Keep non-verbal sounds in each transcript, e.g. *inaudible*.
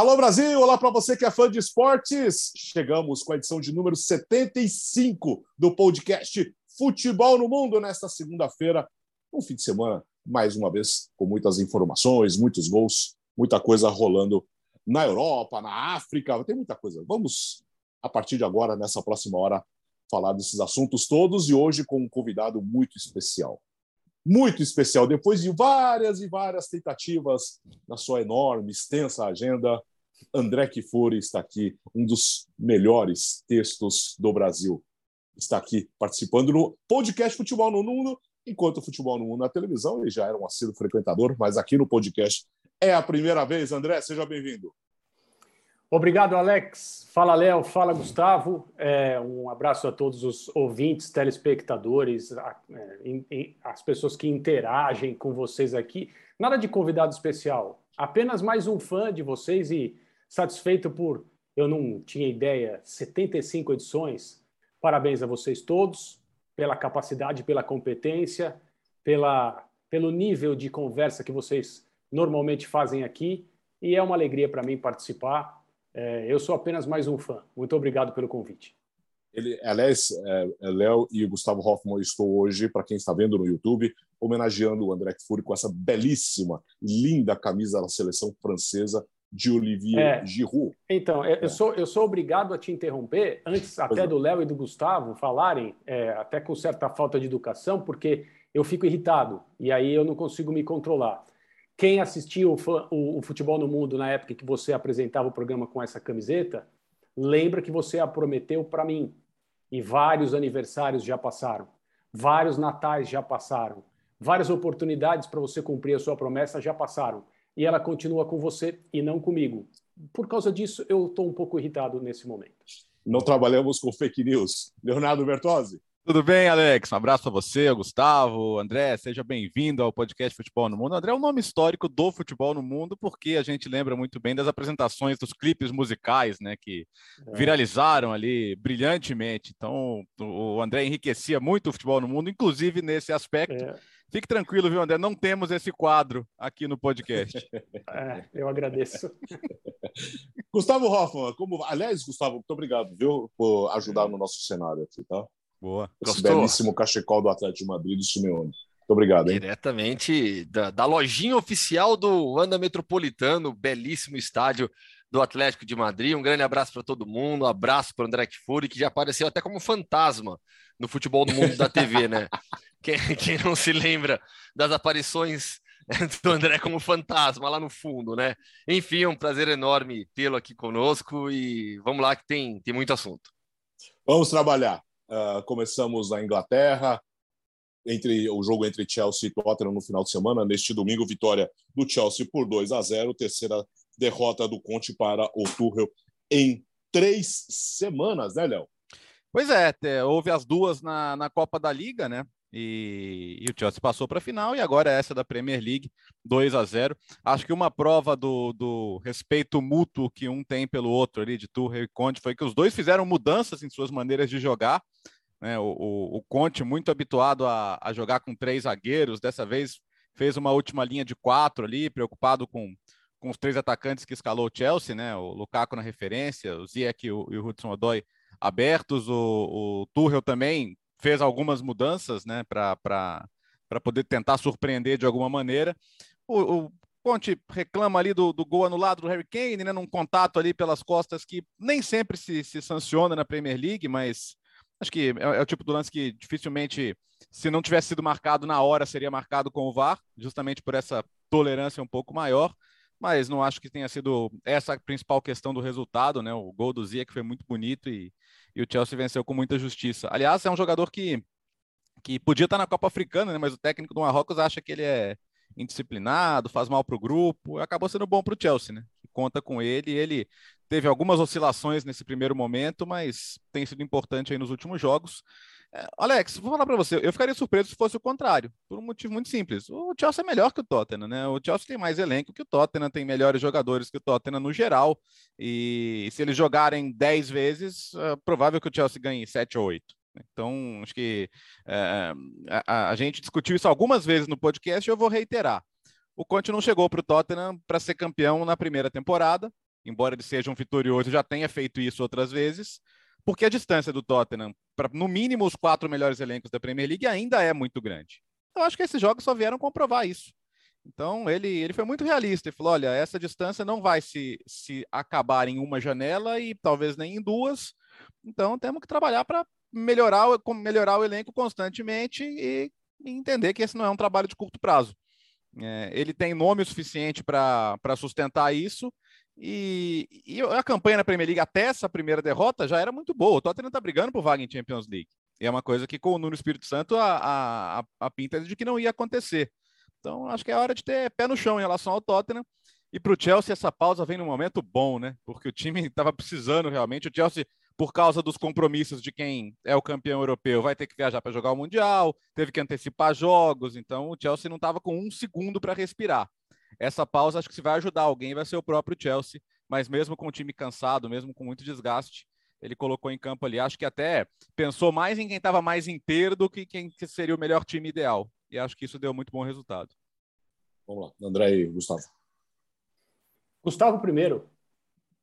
Alô Brasil, olá para você que é fã de esportes. Chegamos com a edição de número 75 do podcast Futebol no Mundo nesta segunda-feira. Um fim de semana, mais uma vez, com muitas informações, muitos gols, muita coisa rolando na Europa, na África, tem muita coisa. Vamos, a partir de agora, nessa próxima hora, falar desses assuntos todos e hoje com um convidado muito especial muito especial. Depois de várias e várias tentativas na sua enorme, extensa agenda, André Kifuri está aqui, um dos melhores textos do Brasil. Está aqui participando no podcast Futebol no Mundo, enquanto o Futebol no Mundo na televisão, ele já era um assíduo frequentador, mas aqui no podcast é a primeira vez. André, seja bem-vindo. Obrigado, Alex. Fala, Léo. Fala, Gustavo. É, um abraço a todos os ouvintes, telespectadores, a, é, as pessoas que interagem com vocês aqui. Nada de convidado especial, apenas mais um fã de vocês e satisfeito por, eu não tinha ideia, 75 edições. Parabéns a vocês todos pela capacidade, pela competência, pela, pelo nível de conversa que vocês normalmente fazem aqui. E é uma alegria para mim participar é, eu sou apenas mais um fã. Muito obrigado pelo convite. Ele, aliás, é, é, Léo e Gustavo Hoffman, estou hoje, para quem está vendo no YouTube, homenageando o André Fury com essa belíssima, linda camisa da seleção francesa de Olivier é, Giroud. Então, é, eu, sou, eu sou obrigado a te interromper, antes até do Léo e do Gustavo falarem, é, até com certa falta de educação, porque eu fico irritado e aí eu não consigo me controlar. Quem assistiu o, Futebol no Mundo na época que você apresentava o programa com essa camiseta, lembra que você a prometeu para mim. E vários aniversários já passaram, vários natais já passaram, várias oportunidades para você cumprir a sua promessa já passaram. E ela continua com você e não comigo. Por causa disso, eu estou um pouco irritado nesse momento. Não trabalhamos com fake news. Leonardo Bertozzi? Tudo bem, Alex? Um abraço a você, Gustavo, André, seja bem-vindo ao podcast Futebol no Mundo. André é o um nome histórico do futebol no mundo, porque a gente lembra muito bem das apresentações dos clipes musicais, né, que é. viralizaram ali brilhantemente. Então, o André enriquecia muito o futebol no mundo, inclusive nesse aspecto. É. Fique tranquilo, viu, André? Não temos esse quadro aqui no podcast. *laughs* É, eu agradeço. *laughs* Gustavo Hoffman, como... aliás, Gustavo, muito obrigado, viu, por ajudar no nosso cenário aqui, tá? Boa. Esse Gostou? belíssimo cachecol do Atlético de Madrid do Simeone. Muito obrigado, hein? Diretamente da, da lojinha oficial do Anda Metropolitano, belíssimo estádio do Atlético de Madrid. Um grande abraço para todo mundo, um abraço para o André Kfouri, que já apareceu até como fantasma no futebol do mundo da TV, né? *laughs* quem, quem não se lembra das aparições do André como fantasma lá no fundo, né? Enfim, é um prazer enorme tê-lo aqui conosco e vamos lá que tem, tem muito assunto. Vamos trabalhar. Uh, começamos na Inglaterra, entre o jogo entre Chelsea e Tottenham no final de semana. Neste domingo, vitória do Chelsea por 2 a 0, terceira derrota do Conte para o Tuchel em três semanas, né, Léo? Pois é, houve as duas na, na Copa da Liga, né? E, e, o Chelsea passou para a final e agora é essa da Premier League 2 a 0. Acho que uma prova do, do, respeito mútuo que um tem pelo outro ali de Tuchel e Conte foi que os dois fizeram mudanças em suas maneiras de jogar. Né? O, o, o, Conte muito habituado a, a, jogar com três zagueiros, dessa vez fez uma última linha de quatro ali, preocupado com, com os três atacantes que escalou o Chelsea, né? O Lukaku na referência, o Ziyech e o, o Hudson Odoi abertos, o, o Tuchel também fez algumas mudanças né, para poder tentar surpreender de alguma maneira. O, o Conte reclama ali do, do gol anulado do Harry Kane, né, num contato ali pelas costas que nem sempre se, se sanciona na Premier League, mas acho que é, é, o tipo do lance que dificilmente, se não tivesse sido marcado na hora, seria marcado com o VAR, justamente por essa tolerância um pouco maior. Mas não acho que tenha sido essa a principal questão do resultado, né? O gol do Zia que foi muito bonito e, e o Chelsea venceu com muita justiça. Aliás, é um jogador que, que podia estar na Copa Africana, né, mas o técnico do Marrocos acha que ele é indisciplinado, faz mal para o grupo, acabou sendo bom para o Chelsea, né? Conta com ele, ele teve algumas oscilações nesse primeiro momento, mas tem sido importante aí nos últimos jogos. É, Alex, vou falar para você, eu ficaria surpreso se fosse o contrário, por um motivo muito simples. O Chelsea é melhor que o Tottenham, né? O Chelsea tem mais elenco que o Tottenham, tem melhores jogadores que o Tottenham no geral. E se eles jogarem 10 vezes, é provável que o Chelsea ganhe 7 ou 8. Então, acho que é, a, a, gente discutiu isso algumas vezes no podcast e eu vou reiterar. O Conte não chegou para o Tottenham para ser campeão na primeira temporada, embora ele seja um vitorioso, já tenha feito isso outras vezes, porque a distância do Tottenham para, no mínimo, os quatro melhores elencos da Premier League ainda é muito grande. Eu acho que esses jogos só vieram comprovar isso. Então, ele, ele foi muito realista e falou: olha, essa distância não vai se, se acabar em uma janela e talvez nem em duas. Então, temos que trabalhar para melhorar, melhorar o elenco constantemente e, entender que esse não é um trabalho de curto prazo. É, ele tem nome o suficiente para sustentar isso. E, e, a campanha na Premier League até essa primeira derrota já era muito boa. O Tottenham está brigando por vaga em Champions League. E é uma coisa que com o Nuno Espírito Santo a, a, a pinta de que não ia acontecer. Então, acho que é hora de ter pé no chão em relação ao Tottenham. E para o Chelsea, essa pausa vem num momento bom, né? Porque o time *laughs* estava precisando realmente. O Chelsea, por causa dos compromissos de quem é o campeão europeu, vai ter que viajar para jogar o Mundial, teve que antecipar jogos. Então, o Chelsea não estava com um segundo para respirar. Essa pausa, acho que se vai ajudar alguém, vai ser o próprio Chelsea. Mas mesmo com o time cansado, mesmo com muito desgaste, ele colocou em campo ali. Acho que até pensou mais em quem estava mais inteiro do que quem seria o melhor time ideal e acho que isso deu muito bom resultado. Vamos lá, André e Gustavo. Gustavo primeiro,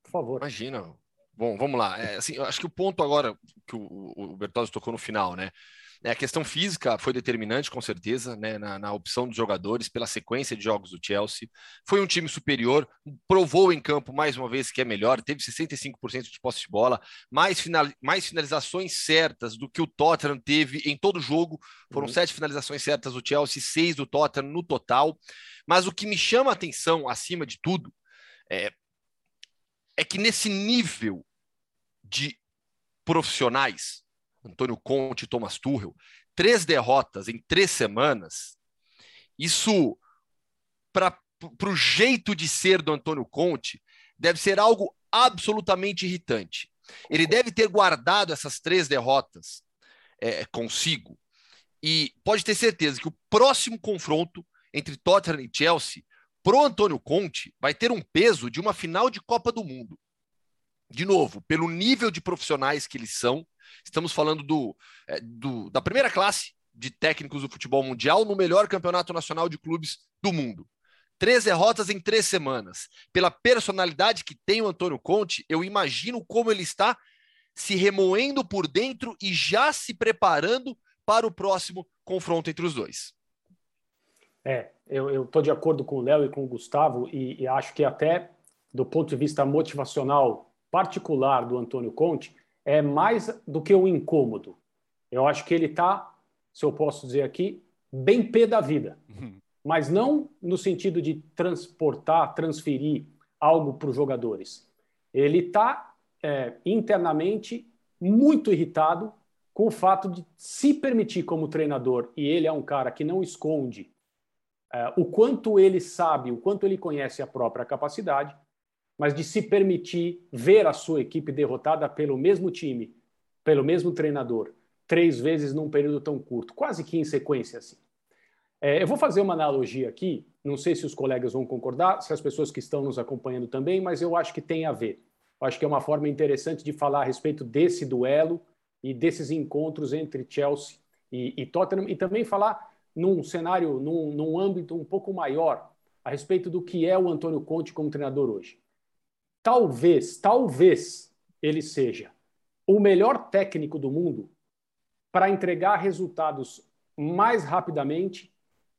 por favor. Imagina. Bom, vamos lá. É, assim, eu acho que o ponto agora que o, o Bertozzi tocou no final, né? É, a questão física foi determinante, com certeza, né, na, na, opção dos jogadores, pela sequência de jogos do Chelsea. Foi um time superior, provou em campo mais uma vez que é melhor, teve 65% de posse de bola, mais, final, mais finalizações certas do que o Tottenham teve em todo o jogo. Foram uhum. sete finalizações certas do Chelsea, seis do Tottenham no total. Mas o que me chama a atenção, acima de tudo, é, é que nesse nível de profissionais, Antônio Conte e Thomas Tuchel, três derrotas em três semanas, isso, para o jeito de ser do Antônio Conte, deve ser algo absolutamente irritante. Ele deve ter guardado essas três derrotas é, consigo. E pode ter certeza que o próximo confronto entre Tottenham e Chelsea, pro Antônio Conte, vai ter um peso de uma final de Copa do Mundo. De novo, pelo nível de profissionais que eles são, Estamos falando do, é, do, da primeira classe de técnicos do futebol mundial no melhor campeonato nacional de clubes do mundo. Três derrotas em três semanas. Pela personalidade que tem o Antônio Conte, eu imagino como ele está se remoendo por dentro e já se preparando para o próximo confronto entre os dois. É, eu estou de acordo com o Léo e com o Gustavo e, e acho que até do ponto de vista motivacional particular do Antônio Conte, é mais do que um incômodo. Eu acho que ele está, se eu posso dizer aqui, bem pé da vida. Uhum. Mas não no sentido de transportar, transferir algo para os jogadores. Ele está é, internamente muito irritado com o fato de se permitir como treinador, e ele é um cara que não esconde é, o quanto ele sabe, o quanto ele conhece a própria capacidade, mas de se permitir ver a sua equipe derrotada pelo mesmo time, pelo mesmo treinador, três vezes num período tão curto, quase que em sequência assim. É, eu vou fazer uma analogia aqui, não sei se os colegas vão concordar, se as pessoas que estão nos acompanhando também, mas eu acho que tem a ver. Eu acho que é uma forma interessante de falar a respeito desse duelo e desses encontros entre Chelsea e, e Tottenham, e também falar num cenário, num, num âmbito um pouco maior, a respeito do que é o Antônio Conte como treinador hoje talvez, talvez ele seja o melhor técnico do mundo para entregar resultados mais rapidamente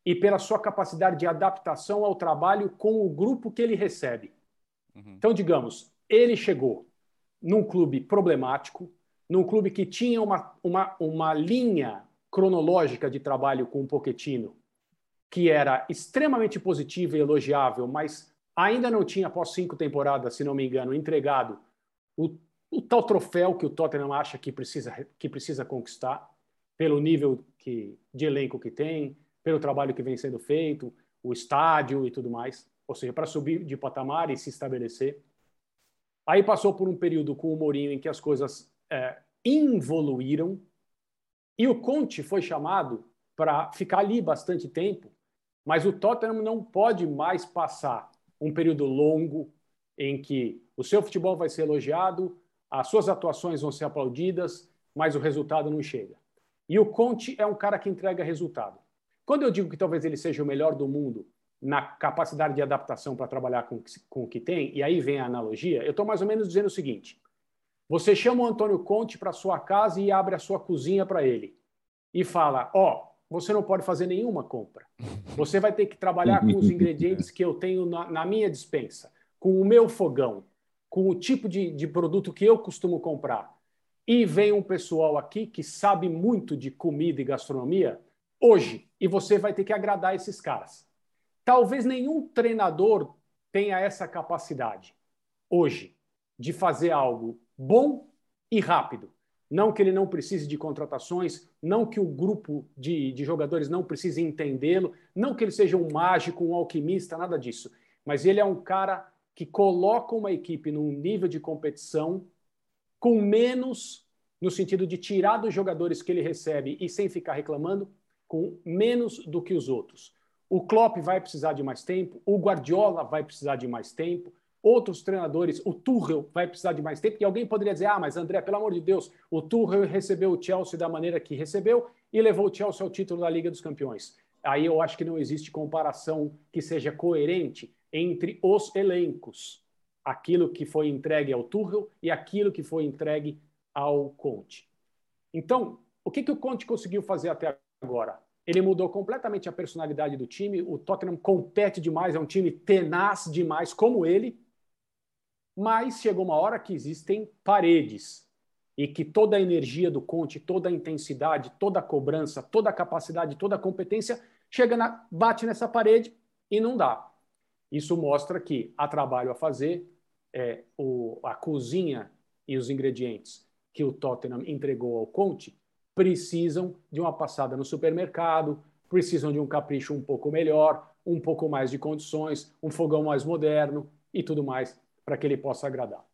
e pela sua capacidade de adaptação ao trabalho com o grupo que ele recebe. Uhum. Então, digamos, ele chegou num clube problemático, num clube que tinha uma, uma, uma linha cronológica de trabalho com o Pochettino que era extremamente positiva e elogiável, mas ainda não tinha, após cinco temporadas, se não me engano, entregado o, o tal troféu que o Tottenham acha que precisa, que precisa conquistar, pelo nível que, de elenco que tem, pelo trabalho que vem sendo feito, o estádio e tudo mais. Ou seja, para subir de patamar e se estabelecer. Aí passou por um período com o Mourinho em que as coisas é, involuíram e o Conte foi chamado para ficar ali bastante tempo, mas o Tottenham não pode mais passar um período longo em que o seu futebol vai ser elogiado, as suas atuações vão ser aplaudidas, mas o resultado não chega. E o Conte é um cara que entrega resultado. Quando eu digo que talvez ele seja o melhor do mundo na capacidade de adaptação para trabalhar com, com o que tem, e aí vem a analogia, eu estou mais ou menos dizendo o seguinte: você chama o Antônio Conte para sua casa e abre a sua cozinha para ele e fala: Ó, oh, você não pode fazer nenhuma compra. Você vai ter que trabalhar com os *laughs* ingredientes que eu tenho na, na minha dispensa, com o meu fogão, com o tipo de, de produto que eu costumo comprar. E vem um pessoal aqui que sabe muito de comida e gastronomia hoje, e você vai ter que agradar esses caras. Talvez nenhum treinador tenha essa capacidade hoje de fazer algo bom e rápido. Não que ele não precise de contratações, não que o grupo de, de jogadores não precise entendê-lo, não que ele seja um mágico, um alquimista, nada disso. Mas ele é um cara que coloca uma equipe num nível de competição com menos, no sentido de tirar dos jogadores que ele recebe e sem ficar reclamando, com menos do que os outros. O Klopp vai precisar de mais tempo, o Guardiola vai precisar de mais tempo, outros treinadores, o Tuchel vai precisar de mais tempo. E alguém poderia dizer: ah, mas André, pelo amor de Deus, o Tuchel recebeu o Chelsea da maneira que recebeu e levou o Chelsea ao título da Liga dos Campeões. Aí eu acho que não existe comparação que seja coerente entre os elencos, aquilo que foi entregue ao Tuchel e aquilo que foi entregue ao Conte. Então, o que, que o Conte conseguiu fazer até agora? Ele mudou completamente a personalidade do time. O Tottenham compete demais, é um time tenaz demais, como ele. Mas chegou uma hora que existem paredes e que toda a energia do Conte, toda a intensidade, toda a cobrança, toda a capacidade, toda a competência chega na, bate nessa parede e não dá. Isso mostra que há trabalho a fazer. É, o, a cozinha e os ingredientes que o Tottenham entregou ao Conte precisam de uma passada no supermercado, precisam de um capricho um pouco melhor, um pouco mais de condições, um fogão mais moderno e tudo mais para que ele possa agradar.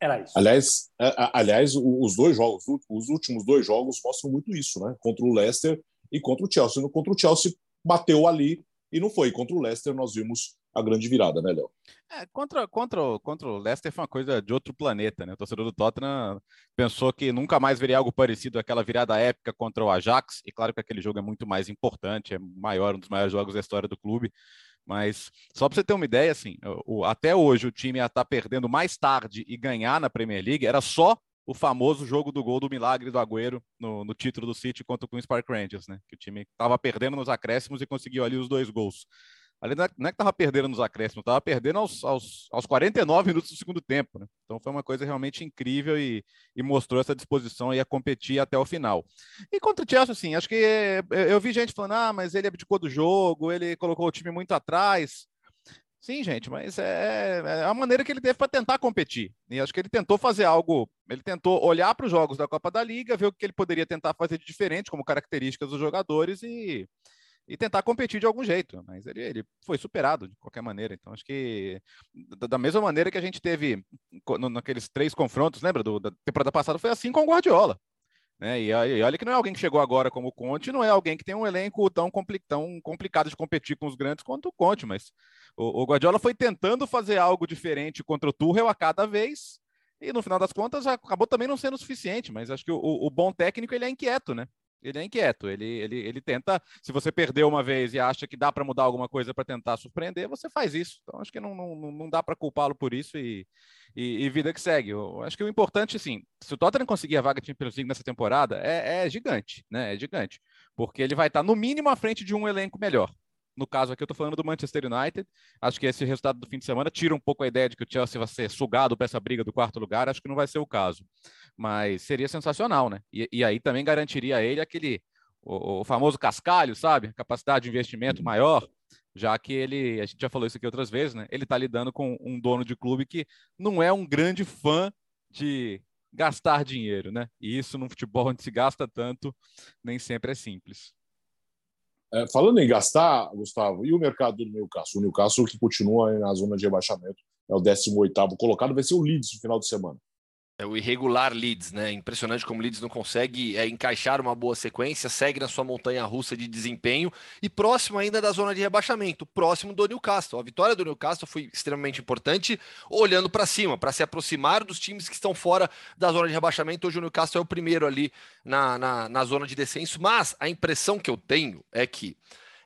Era isso. Aliás, aliás, os dois jogos, os últimos dois jogos mostram muito isso, né? Contra o Leicester e contra o Chelsea. Contra o Chelsea bateu ali e não foi. Contra o Leicester nós vimos a grande virada, né, Léo? É, contra, contra, contra o Leicester foi uma coisa de outro planeta, né? O torcedor do Tottenham pensou que nunca mais veria algo parecido àquela virada épica contra o Ajax, e claro que aquele jogo é muito mais importante, é maior, um dos maiores jogos da história do clube, mas só para você ter uma ideia, assim, o, até hoje o time ia estar tá perdendo mais tarde e ganhar na Premier League, era só o famoso jogo do gol do milagre do Agüero no, no título do City contra o Queen's Park Rangers, né? Que o time estava perdendo nos acréscimos e conseguiu ali os dois gols. Ali não é, não é que estava perdendo nos acréscimos, estava perdendo aos, aos, aos 49 minutos do segundo tempo. Né? Então foi uma coisa realmente incrível e, e mostrou essa disposição a competir até o final. E contra o Chelsea, assim, acho que eh, eu vi gente falando, ah, mas ele abdicou do jogo, ele colocou o time muito atrás. Sim, gente, mas é, é a maneira que ele teve para tentar competir. E acho que ele tentou fazer algo, ele tentou olhar para os jogos da Copa da Liga, ver o que ele poderia tentar fazer de diferente, como características dos jogadores, e, e tentar competir de algum jeito. Mas ele, ele foi superado de qualquer maneira. Então, acho que da mesma maneira que a gente teve naqueles três confrontos, lembra? Do, da temporada passada foi assim com o Guardiola. Né? E, e, olha que não é alguém que chegou agora como o Conte, não é alguém que tem um elenco tão, compli tão complicado de competir com os grandes quanto o Conte, mas o, o, Guardiola foi tentando fazer algo diferente contra o Tuchel a cada vez, e no final das contas acabou também não sendo suficiente, mas acho que o, o bom técnico ele é inquieto, né? Ele é inquieto, ele, ele, ele tenta. Se você perdeu uma vez e acha que dá para mudar alguma coisa para tentar surpreender, você faz isso. Então, acho que não, não, não dá para culpá-lo por isso e, e, e, vida que segue. Eu acho que o importante, assim, se o Tottenham conseguir a vaga de Champions League nessa temporada, é, é gigante, né? É gigante, porque ele vai estar no mínimo à frente de um elenco melhor. No caso aqui, eu estou falando do Manchester United. Acho que esse resultado do fim de semana tira um pouco a ideia de que o Chelsea vai ser sugado para essa briga do quarto lugar. Acho que não vai ser o caso. Mas seria sensacional, né? E, e aí também garantiria a ele aquele o, o, famoso cascalho, sabe? Capacidade de investimento maior, já que ele, a gente já falou isso aqui outras vezes, né? Ele está lidando com um dono de clube que não é um grande fã de gastar dinheiro, né? E isso no futebol onde se gasta tanto nem sempre é simples. É, falando em gastar, Gustavo, e o mercado do Newcastle? O Newcastle que continua na zona de rebaixamento, é o 18º colocado, vai ser o Leeds no final de semana. É o irregular Leeds, né? Impressionante como Leeds não consegue é, encaixar uma boa sequência, segue na sua montanha russa de desempenho e próximo ainda da zona de rebaixamento, próximo do Newcastle. A vitória do Newcastle foi extremamente importante, olhando para cima, para se aproximar dos times que estão fora da zona de rebaixamento. Hoje o Newcastle é o primeiro ali na, na, na zona de descenso, mas a impressão que eu tenho é que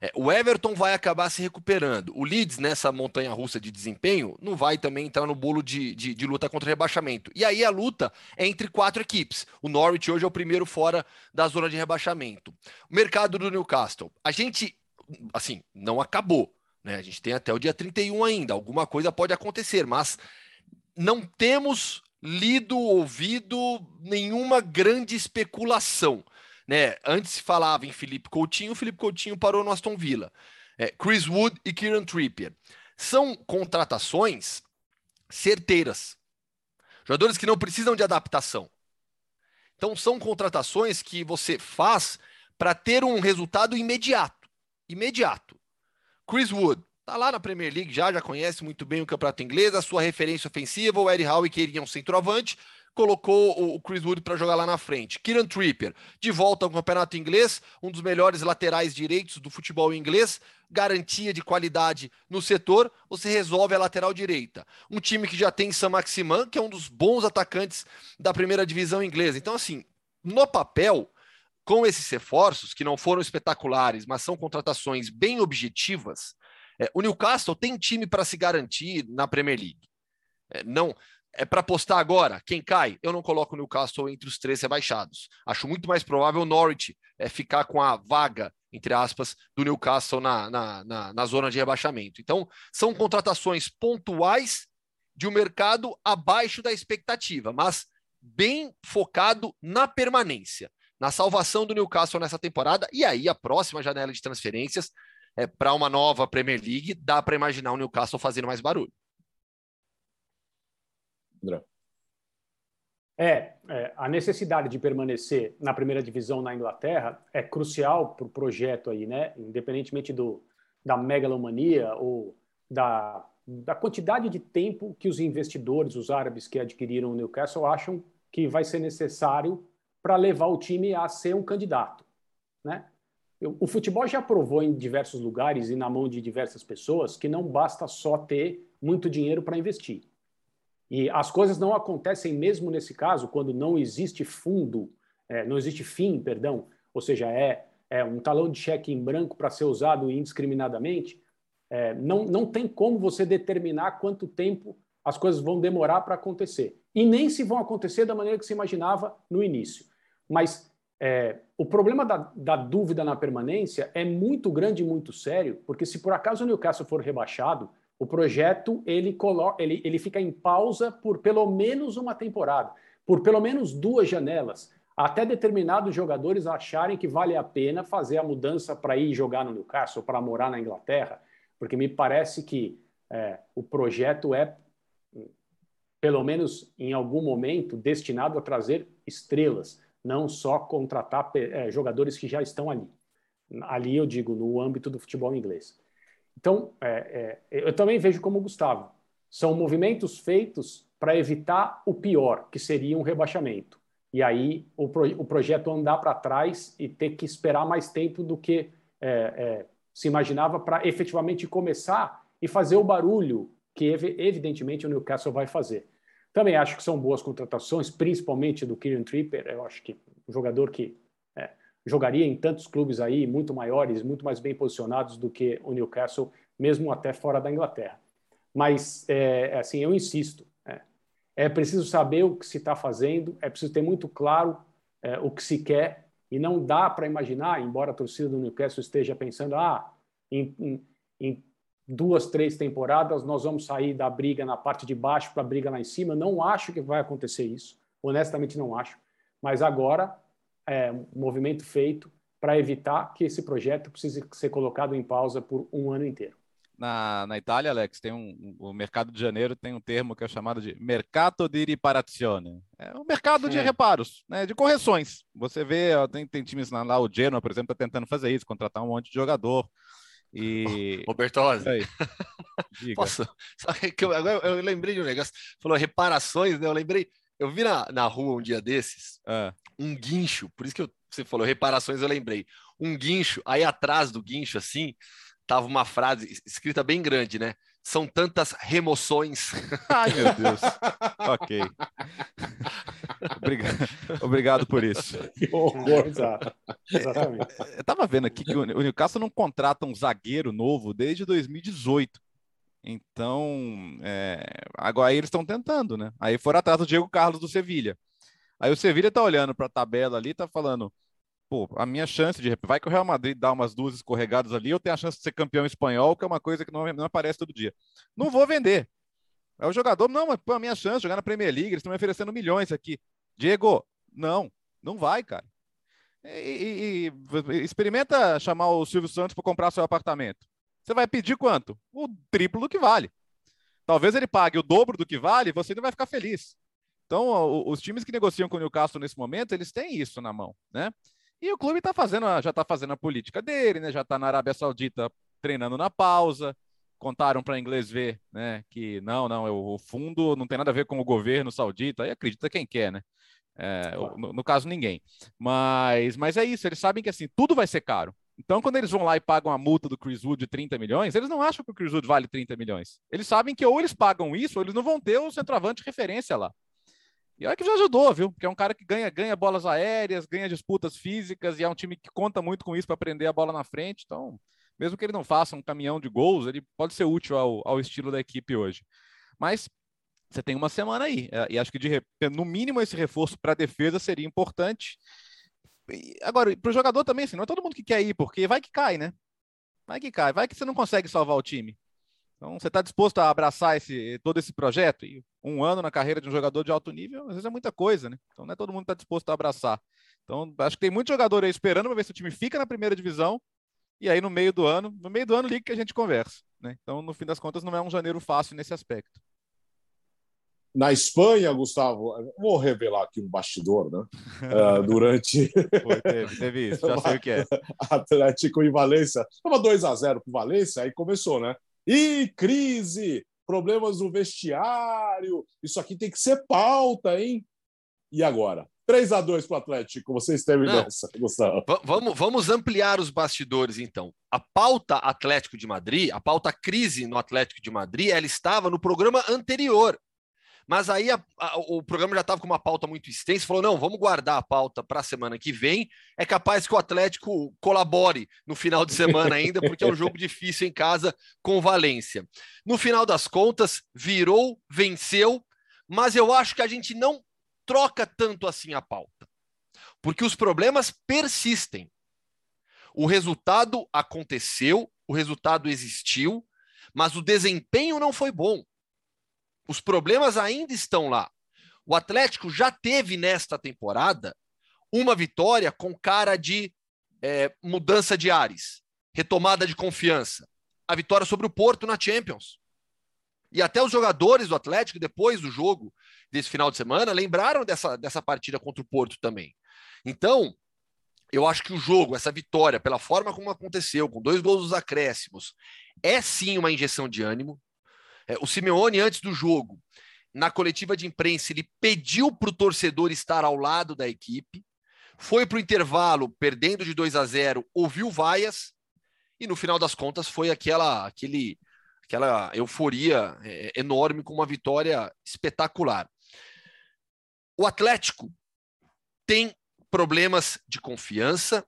É, o Everton vai acabar se recuperando. O Leeds, nessa montanha russa de desempenho, não vai também entrar no bolo de, de, de, luta contra o rebaixamento. E aí a luta é entre quatro equipes. O Norwich hoje é o primeiro fora da zona de rebaixamento. O mercado do Newcastle. A gente, assim, não acabou. Né? A gente tem até o dia 31 ainda. Alguma coisa pode acontecer, mas não temos lido, ouvido nenhuma grande especulação. Né? Antes se falava em Felipe Coutinho, Felipe Coutinho parou no Aston Villa. É, Chris Wood e Kieran Trippier. São contratações certeiras. Jogadores que não precisam de adaptação. Então são contratações que você faz para ter um resultado imediato. Imediato. Chris Wood está lá na Premier League já, já conhece muito bem o campeonato inglês, a sua referência ofensiva, o Eddie Howe queria um centroavante, colocou o Chris Wood para jogar lá na frente. Kieran Trippier, de volta ao campeonato inglês, um dos melhores laterais direitos do futebol inglês, garantia de qualidade no setor, você resolve a lateral direita. Um time que já tem Sam Maximan, que é um dos bons atacantes da primeira divisão inglesa. Então, assim, no papel, com esses reforços, que não foram espetaculares, mas são contratações bem objetivas, é, o Newcastle tem time para se garantir na Premier League. É, não, é para apostar agora, quem cai? Eu não coloco o Newcastle entre os três rebaixados. Acho muito mais provável o Norwich é, ficar com a vaga, entre aspas, do Newcastle na, na, na, na zona de rebaixamento. Então, são contratações pontuais de um mercado abaixo da expectativa, mas bem focado na permanência, na salvação do Newcastle nessa temporada. E aí, a próxima janela de transferências é, para uma nova Premier League, dá para imaginar o Newcastle fazendo mais barulho. André. É, é, a necessidade de permanecer na primeira divisão na Inglaterra é crucial para o projeto aí, né? Independentemente do, da megalomania ou da, da quantidade de tempo que os investidores, os árabes que adquiriram o Newcastle, acham que vai ser necessário para levar o time a ser um candidato, né? O futebol já provou em diversos lugares e na mão de diversas pessoas que não basta só ter muito dinheiro para investir. E as coisas não acontecem mesmo nesse caso quando não existe fundo, é, não existe fim, perdão, ou seja, é, é um talão de cheque em branco para ser usado indiscriminadamente. É, não, não tem como você determinar quanto tempo as coisas vão demorar para acontecer. E nem se vão acontecer da maneira que se imaginava no início. Mas é, o problema da, da, dúvida na permanência é muito grande e muito sério, porque se por acaso o Newcastle for rebaixado, o projeto ele, ele, ele fica em pausa por pelo menos uma temporada, por pelo menos duas janelas, até determinados jogadores acharem que vale a pena fazer a mudança para ir jogar no Newcastle, para morar na Inglaterra, porque me parece que é, o projeto é, pelo menos em algum momento, destinado a trazer estrelas, não só contratar é, jogadores que já estão ali. Ali eu digo, no âmbito do futebol inglês. Então, é, é, eu também vejo como o Gustavo. São movimentos feitos para evitar o pior, que seria um rebaixamento. E aí o, pro, o projeto andar para trás e ter que esperar mais tempo do que é, é se imaginava para efetivamente começar e fazer o barulho que, evidentemente, o Newcastle vai fazer. Também acho que são boas contratações, principalmente do Kieran Tripper. Eu acho que um jogador que jogaria em tantos clubes aí, muito maiores, muito mais bem posicionados do que o Newcastle, mesmo até fora da Inglaterra. Mas, é, é assim, eu insisto, é, é preciso saber o que se está fazendo, é preciso ter muito claro é, o que se quer, e não dá para imaginar, embora a torcida do Newcastle esteja pensando, ah, em, em, em duas, três temporadas nós vamos sair da briga na parte de baixo para a briga lá em cima. Não acho que vai acontecer isso, honestamente não acho. Mas agora é, um movimento feito para evitar que esse projeto precise ser colocado em pausa por um ano inteiro. Na, na Itália, Alex, tem um, o mercado de janeiro tem um termo que é chamado de mercato di riparazione. É o mercado de reparos, né, de correções. Você vê, ó, tem, tem times lá, o Genoa, por exemplo, está tentando fazer isso, contratar um monte de jogador. E. *laughs* Roberto Rosa. *laughs* Posso? Agora eu lembrei de um negócio. Falou reparações, né? Eu lembrei. Eu vi na, na rua um dia desses. Ah um guincho, por isso que eu, você falou reparações, eu lembrei. Um guincho, aí atrás do guincho, assim, tava uma frase escrita bem grande, né? São tantas remoções. *laughs* Ai, meu Deus. ok. Obrigado, obrigado por isso. Que horror. Exatamente. Eu estava vendo aqui que o Newcastle não contrata um zagueiro novo desde 2018. Então, é, agora eles estão tentando, né? Aí foram atrás do Diego Carlos do Sevilha. Aí o Sevilha tá olhando para a tabela ali, tá falando, pô, a minha chance de vai que o Real Madrid dá umas duas escorregadas ali, eu tenho a chance de ser campeão espanhol, que é uma coisa que não, não aparece todo dia. Não vou vender. É o jogador, não, mas pô, a minha chance de jogar na Premier League, eles estão me oferecendo milhões aqui. Diego, não, não vai, cara. E, e, e experimenta chamar o Silvio Santos para comprar seu apartamento. Você vai pedir quanto? O triplo do que vale. Talvez ele pague o dobro do que vale você não vai ficar feliz. Então, os times que negociam com o Newcastle nesse momento, eles têm isso na mão, né? E o clube tá fazendo, já está fazendo a política dele, né? Já está na Arábia Saudita treinando na pausa. Contaram para inglês ver, né? Que não, não, o fundo não tem nada a ver com o governo saudita. Aí acredita quem quer, né? É, no, no, caso, ninguém. Mas, mas é isso, eles sabem que assim, tudo vai ser caro. Então, quando eles vão lá e pagam a multa do Chris Wood de 30 milhões, eles não acham que o Chris Wood vale 30 milhões. Eles sabem que ou eles pagam isso, ou eles não vão ter o centroavante referência lá. E olha que já ajudou, viu? Porque é um cara que ganha, ganha bolas aéreas, ganha disputas físicas, e é um time que conta muito com isso para prender a bola na frente. Então, mesmo que ele não faça um caminhão de gols, ele pode ser útil ao, ao estilo da equipe hoje. Mas você tem uma semana aí. É, e acho que, de, no mínimo, esse reforço para a defesa seria importante. E, agora, para o jogador também, assim, não é todo mundo que quer ir, porque vai que cai, né? Vai que cai, vai que você não consegue salvar o time. Então, você está disposto a abraçar esse, todo esse projeto? E um ano na carreira de um jogador de alto nível, às vezes é muita coisa, né? Então, não é todo mundo que está disposto a abraçar. Então, acho que tem muito jogador aí esperando para ver se o time fica na primeira divisão. E aí, no meio do ano, no meio do ano, liga que a gente conversa. Né? Então, no fim das contas, não é um janeiro fácil nesse aspecto na Espanha, Gustavo, vou revelar aqui um bastidor, né? Uh, *laughs* durante. Foi, teve, teve, isso, já sei o que é. *laughs* Atlético e Valência. Estava 2 a 0 para o Valência, aí começou, né? E crise, problemas no vestiário, isso aqui tem que ser pauta, hein? E agora? 3 a 2 para o Atlético, vocês teve nessa, Gustavo. Vamos, vamos ampliar os bastidores, então. A pauta Atlético de Madrid, a pauta crise no Atlético de Madrid, ela estava no programa anterior. Mas aí a, a, o programa já estava com uma pauta muito extensa, falou: não, vamos guardar a pauta para a semana que vem. É capaz que o Atlético colabore no final de semana ainda, porque é um jogo *laughs* difícil em casa com Valência. No final das contas, virou, venceu, mas eu acho que a gente não troca tanto assim a pauta, porque os problemas persistem. O resultado aconteceu, o resultado existiu, mas o desempenho não foi bom. Os problemas ainda estão lá. O Atlético já teve nesta temporada uma vitória com cara de é, mudança de ares, retomada de confiança. A vitória sobre o Porto na Champions. E até os jogadores do Atlético, depois do jogo desse final de semana, lembraram dessa, dessa partida contra o Porto também. Então, eu acho que o jogo, essa vitória, pela forma como aconteceu, com dois gols dos acréscimos, é sim uma injeção de ânimo. É, o Simeone, antes do jogo, na coletiva de imprensa, ele pediu para o torcedor estar ao lado da equipe, foi para o intervalo, perdendo de 2 a 0, ouviu vaias, e no final das contas foi aquela, aquele, aquela euforia é, enorme com uma vitória espetacular. O Atlético tem problemas de confiança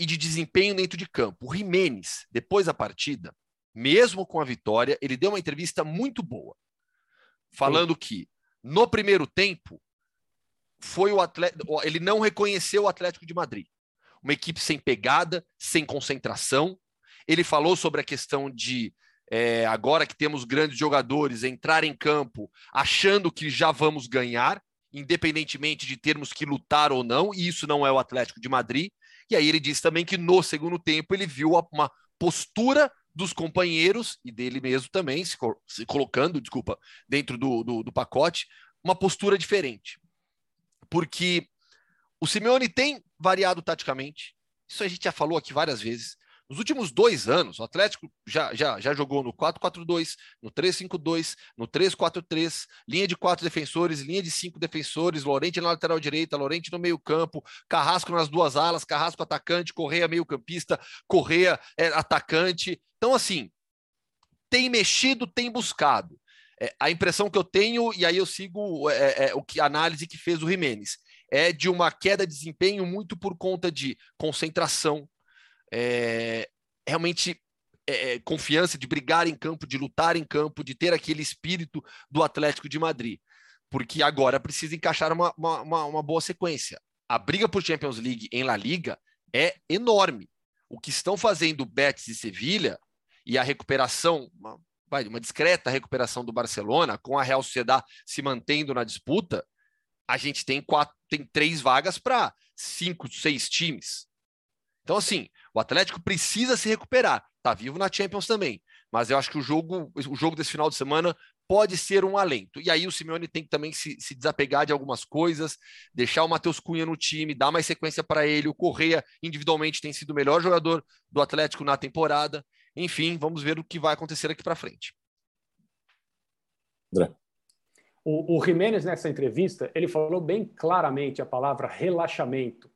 e de desempenho dentro de campo. O Jimenez, depois da partida, mesmo com a vitória, ele deu uma entrevista muito boa, falando Sim. que no primeiro tempo foi o Atlético, ele não reconheceu o Atlético de Madrid, uma equipe sem pegada, sem concentração. Ele falou sobre a questão de é, agora que temos grandes jogadores entrar em campo achando que já vamos ganhar, independentemente de termos que lutar ou não, e isso não é o Atlético de Madrid. E aí ele disse também que no segundo tempo ele viu uma postura dos companheiros e dele mesmo também, se, se colocando, desculpa, dentro do, do, do pacote, uma postura diferente. Porque o Simeone tem variado taticamente, isso a gente já falou aqui várias vezes. Nos últimos dois anos, o Atlético já, já, já jogou no 4-4-2, no 3-5-2, no 3-4-3, linha de quatro defensores, linha de cinco defensores, Lorente na lateral direita, Lorente no meio-campo, Carrasco nas duas alas, Carrasco atacante, Correia meio-campista, Correia é, atacante. Então, assim, tem mexido, tem buscado. É, a impressão que eu tenho, e aí eu sigo é, é, o que a análise que fez o Jimenez, é de uma queda de desempenho muito por conta de concentração, é, realmente é, é, confiança de brigar em campo, de lutar em campo, de ter aquele espírito do Atlético de Madrid. Porque agora precisa encaixar uma, uma, uma boa sequência. A briga por Champions League em La Liga é enorme. O que estão fazendo Betis e Sevilha e a recuperação, uma, uma discreta recuperação do Barcelona, com a Real Sociedad se mantendo na disputa, a gente tem quatro, tem três vagas para cinco, seis times. Então, assim, o Atlético precisa se recuperar. Tá vivo na Champions também. Mas eu acho que o jogo, o jogo desse final de semana pode ser um alento. E aí o Simeone tem que também se, se desapegar de algumas coisas, deixar o Matheus Cunha no time, dar mais sequência para ele. O Correia, individualmente, tem sido o melhor jogador do Atlético na temporada. Enfim, vamos ver o que vai acontecer aqui para frente. André. O, o Jimenez, nessa entrevista, ele falou bem claramente a palavra relaxamento.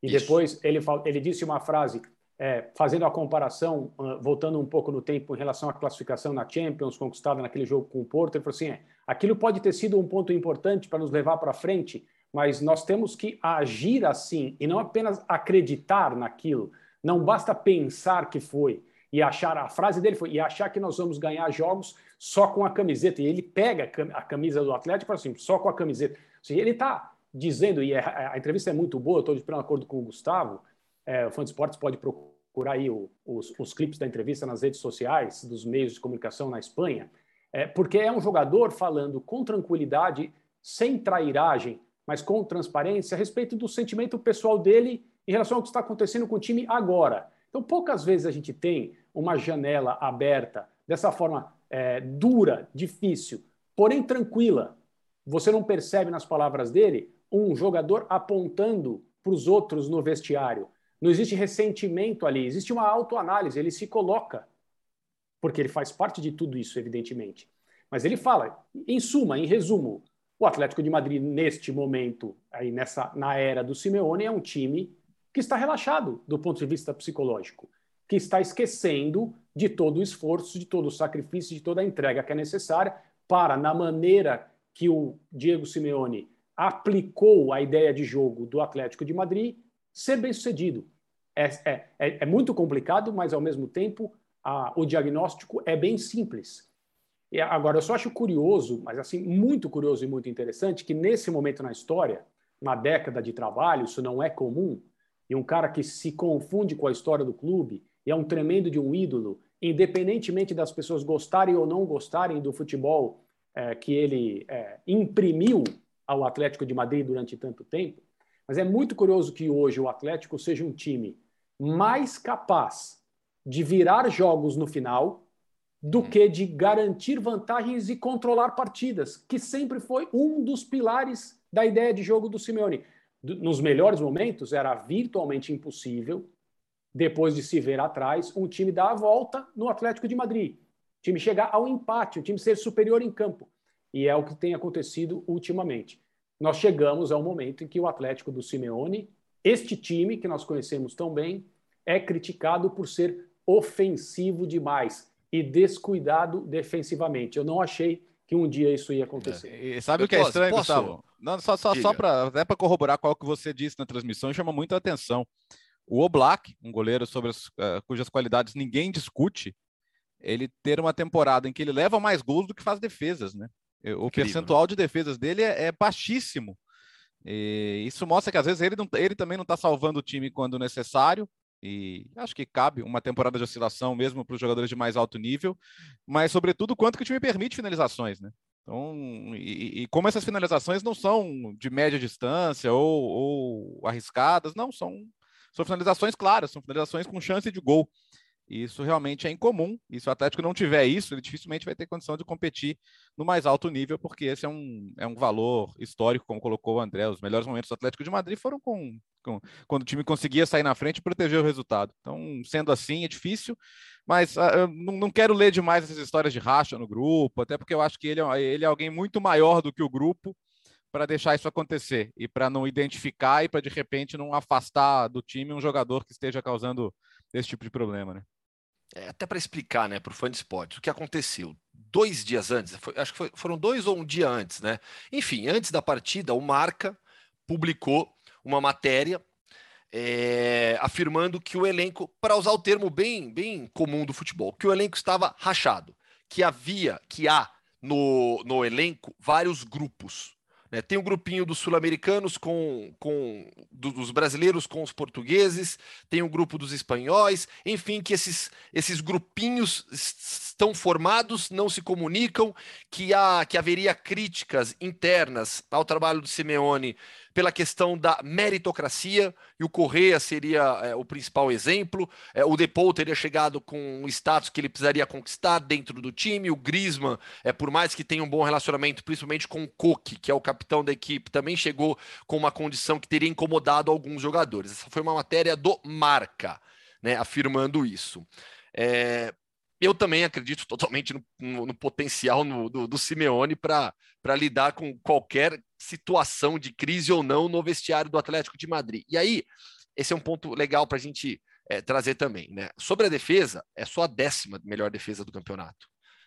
E Isso. depois ele, ele disse uma frase, é, fazendo a comparação, uh, voltando um pouco no tempo em relação à classificação na Champions, conquistada naquele jogo com o Porto, ele falou assim: é, aquilo pode ter sido um ponto importante para nos levar para frente, mas nós temos que agir assim e não apenas acreditar naquilo. Não basta pensar que foi e achar a frase dele foi e achar que nós vamos ganhar jogos só com a camiseta. E ele pega a camisa do Atlético e fala assim, só com a camiseta. ele está dizendo, e é, a entrevista é muito boa, estou de pleno acordo com o Gustavo, é, o Fã de Esportes pode procurar aí o, os, os clipes da entrevista nas redes sociais, dos meios de comunicação na Espanha, é, porque é um jogador falando com tranquilidade, sem trairagem, mas com transparência, a respeito do sentimento pessoal dele em relação ao que está acontecendo com o time agora. Então, poucas vezes a gente tem uma janela aberta dessa forma é, dura, difícil, porém tranquila. Você não percebe nas palavras dele um jogador apontando para os outros no vestiário. Não existe ressentimento ali, existe uma autoanálise, ele se coloca, porque ele faz parte de tudo isso, evidentemente. Mas ele fala, em suma, em resumo, o Atlético de Madrid, neste momento, aí nessa, na era do Simeone, é um time que está relaxado do ponto de vista psicológico, que está esquecendo de todo o esforço, de todo o sacrifício, de toda a entrega que é necessária para, na maneira que o Diego Simeone aplicou a ideia de jogo do Atlético de Madrid, ser bem sucedido. É, é, é, é muito complicado, mas ao mesmo tempo a, o diagnóstico é bem simples. E agora, eu só acho curioso, mas assim, muito curioso e muito interessante, que nesse momento na história, uma década de trabalho, isso não é comum, e um cara que se confunde com a história do clube, e é um tremendo de um ídolo, independentemente das pessoas gostarem ou não gostarem do futebol é, que ele é, imprimiu ao Atlético de Madrid durante tanto tempo. Mas é muito curioso que hoje o Atlético seja um time mais capaz de virar jogos no final do que de garantir vantagens e controlar partidas, que sempre foi um dos pilares da ideia de jogo do Simeone nos melhores momentos, era virtualmente impossível, depois de se ver atrás, um time dar a volta no Atlético de Madrid. O time chegar ao empate, o time ser superior em campo. E é o que tem acontecido ultimamente. Nós chegamos ao momento em que o Atlético do Simeone, este time que nós conhecemos tão bem, é criticado por ser ofensivo demais e descuidado defensivamente. Eu não achei que um dia isso ia acontecer. É, e sabe Eu o que é estranho, posso? Gustavo? Não, só só, só para até para corroborar qual que você disse na transmissão, chama muito a atenção. O Oblak, um goleiro sobre as, uh, cujas qualidades ninguém discute, ele ter uma temporada em que ele leva mais gols do que faz defesas, né? O Incrível, percentual né? de defesas dele é, é baixíssimo. E isso mostra que às vezes ele, não, ele também não está salvando o time quando necessário. E acho que cabe uma temporada de oscilação mesmo para os jogadores de mais alto nível, mas sobretudo quanto que o time permite finalizações, né? Então, e, e como essas finalizações não são de média distância ou, ou arriscadas, não, são, são finalizações claras, são finalizações com chance de gol. E isso realmente é incomum. E se o Atlético não tiver isso, ele dificilmente vai ter condição de competir no mais alto nível, porque esse é um, é um valor histórico, como colocou o André. Os melhores momentos do Atlético de Madrid foram com, com quando o time conseguia sair na frente e proteger o resultado. Então, sendo assim, é difícil. Mas eu não, não quero ler demais essas histórias de racha no grupo, até porque eu acho que ele é, ele é alguém muito maior do que o grupo para deixar isso acontecer e para não identificar e para de repente não afastar do time um jogador que esteja causando esse tipo de problema, né? É, até para explicar, né, para o fã de esporte, o que aconteceu dois dias antes, foi, acho que foi, foram dois ou um dia antes, né? Enfim, antes da partida, o Marca publicou uma matéria é, afirmando que o elenco, para usar o termo bem, bem comum do futebol, que o elenco estava rachado, que havia, que há no, no elenco vários grupos. Né? Tem um grupinho dos sul-americanos com, com dos brasileiros com os portugueses, tem um grupo dos espanhóis, enfim, que esses, esses grupinhos estão formados, não se comunicam, que, há, que haveria críticas internas ao trabalho do Simeone pela questão da meritocracia, e o Correa seria é, o principal exemplo. É, o Depou teria chegado com um status que ele precisaria conquistar dentro do time. O Griezmann, é, por mais que tenha um bom relacionamento, principalmente com o Coque, que é o capitão da equipe, também chegou com uma condição que teria incomodado alguns jogadores. Essa foi uma matéria do Marca, né, afirmando isso. É, eu também acredito totalmente no, no, no potencial no, do, do Simeone para lidar com qualquer situação de crise ou não no vestiário do Atlético de Madrid. E aí, esse é um ponto legal para a gente é, trazer também. Né? Sobre a defesa, é só a décima melhor defesa do campeonato.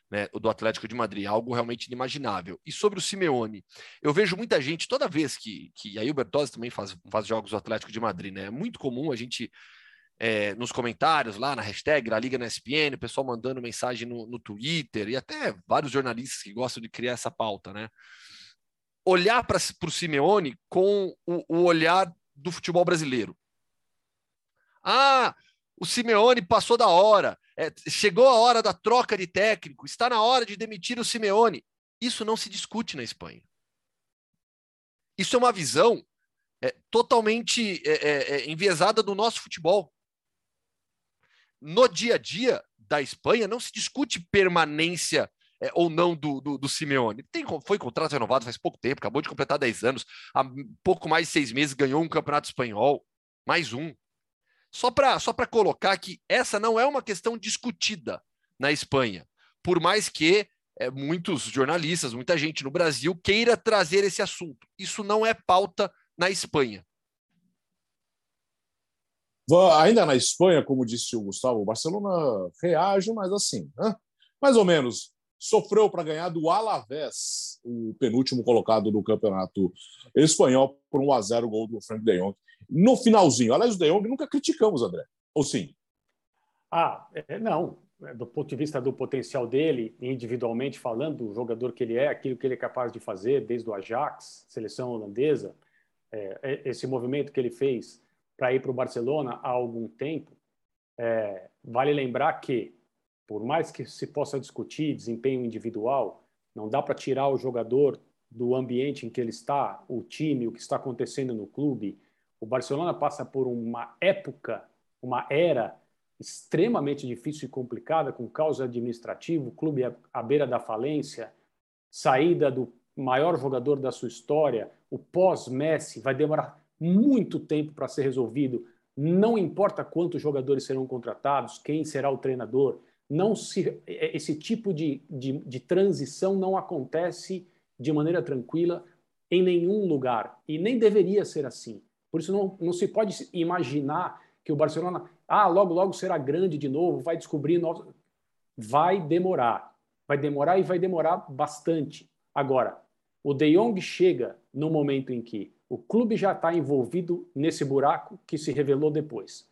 Né, do Atlético de Madrid, algo realmente inimaginável. E sobre o Simeone, eu vejo muita gente, toda vez que, que aí o Bertozzi também faz, faz jogos do Atlético de Madrid, né? É muito comum a gente é, nos comentários lá na hashtag La Liga na SPN, o pessoal mandando mensagem no, no Twitter e até vários jornalistas que gostam de criar essa pauta, né? Olhar para o Simeone com o, o olhar do futebol brasileiro. Ah, o Simeone passou da hora, é, chegou a hora da troca de técnico, está na hora de demitir o Simeone. Isso não se discute na Espanha. Isso é uma visão é, totalmente é, é, é enviesada do nosso futebol no dia a dia da Espanha não se discute permanência é, ou não do, do, do Simeone. Tem, foi contrato renovado faz pouco tempo, acabou de completar 10 anos, há pouco mais de seis meses ganhou um campeonato espanhol, mais um. Só para só colocar que essa não é uma questão discutida na Espanha, por mais que é, muitos jornalistas, muita gente no Brasil queira trazer esse assunto. Isso não é pauta na Espanha. Ainda na Espanha, como disse o Gustavo, o Barcelona reage, mas assim, né? mais ou menos. Sofreu para ganhar do Alavés, o penúltimo colocado do campeonato espanhol, por 1 a 0 gol do Frank de Jong. No finalzinho. Aliás, o de Jong nunca criticamos, André. Ou sim? Ah, é, não. É, do ponto de vista do potencial dele, individualmente falando, do jogador que ele é, aquilo que ele é capaz de fazer, desde o Ajax, seleção holandesa, é, é esse movimento que ele fez para ir para o Barcelona há algum tempo, é, vale lembrar que, por mais que se possa discutir desempenho individual, não dá para tirar o jogador do ambiente em que ele está, o time, o que está acontecendo no clube. O Barcelona passa por uma época, uma era extremamente difícil e complicada, com causa administrativa, o clube à beira da falência, saída do maior jogador da sua história, o pós-Messi vai demorar muito tempo para ser resolvido. Não importa quantos jogadores serão contratados, quem será o treinador, não se, é, esse tipo de, de, de transição não acontece de maneira tranquila em nenhum lugar e nem deveria ser assim. Por isso não, não se pode imaginar que o Barcelona, ah, logo logo será grande de novo, vai descobrir novos. Vai demorar, vai demorar e vai demorar bastante. Agora, o De Jong chega no momento em que o clube já está envolvido nesse buraco que se revelou depois.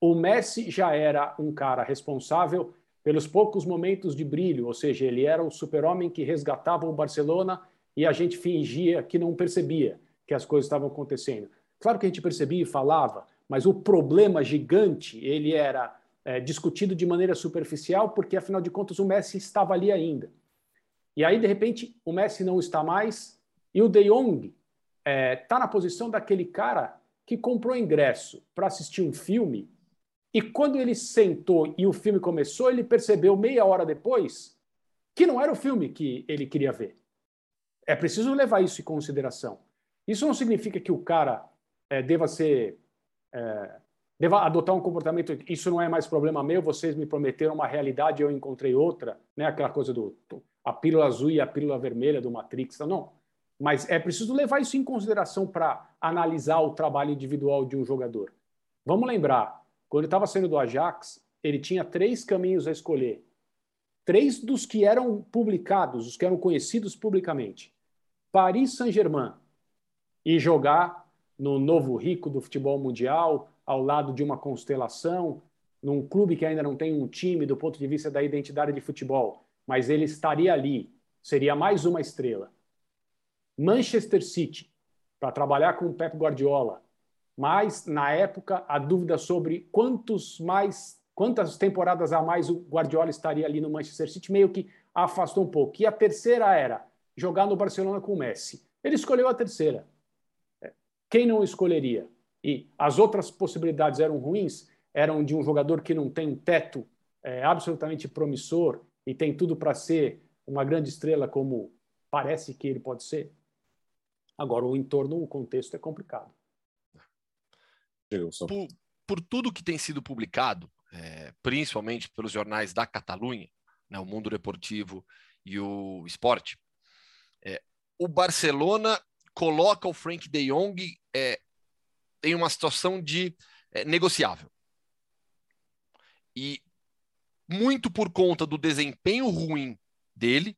O Messi já era um cara responsável pelos poucos momentos de brilho, ou seja, ele era o super-homem que resgatava o Barcelona e a gente fingia que não percebia que as coisas estavam acontecendo. Claro que a gente percebia e falava, mas o problema gigante ele era é, discutido de maneira superficial, porque afinal de contas o Messi estava ali ainda. E aí, de repente, o Messi não está mais e o De Jong está é, na posição daquele cara que comprou ingresso para assistir um filme E quando ele sentou e o filme começou, ele percebeu meia hora depois que não era o filme que ele queria ver. É preciso levar isso em consideração. Isso não significa que o cara é, deva ser. É, deva adotar um comportamento. Isso não é mais problema meu, vocês me prometeram uma realidade e eu encontrei outra. Né? Aquela coisa do. A pílula azul e a pílula vermelha do Matrix. Então, não. Mas é preciso levar isso em consideração para analisar o trabalho individual de um jogador. Vamos lembrar, quando estava saindo do Ajax, ele tinha três caminhos a escolher. Três dos que eram publicados, os que eram conhecidos publicamente. Paris Saint-Germain e jogar no novo rico do futebol mundial, ao lado de uma constelação, num clube que ainda não tem um time do ponto de vista da identidade de futebol, mas ele estaria ali, seria mais uma estrela. Manchester City, para trabalhar com o Pep Guardiola, mas na época a dúvida sobre quantos mais quantas temporadas a mais o Guardiola estaria ali no Manchester City meio que afastou um pouco. E a terceira era jogar no Barcelona com o Messi. Ele escolheu a terceira. É, quem não escolheria? E as outras possibilidades eram ruins, eram de um jogador que não tem um teto é, absolutamente promissor e tem tudo para ser uma grande estrela como parece que ele pode ser. Agora, o entorno, o contexto é complicado. Por, por tudo que tem sido publicado, é, principalmente pelos jornais da Catalunha, né, o Mundo Deportivo e o Esporte, é, o Barcelona coloca o Frank de Jong é, em uma situação de é, negociável. E muito por conta do desempenho ruim dele,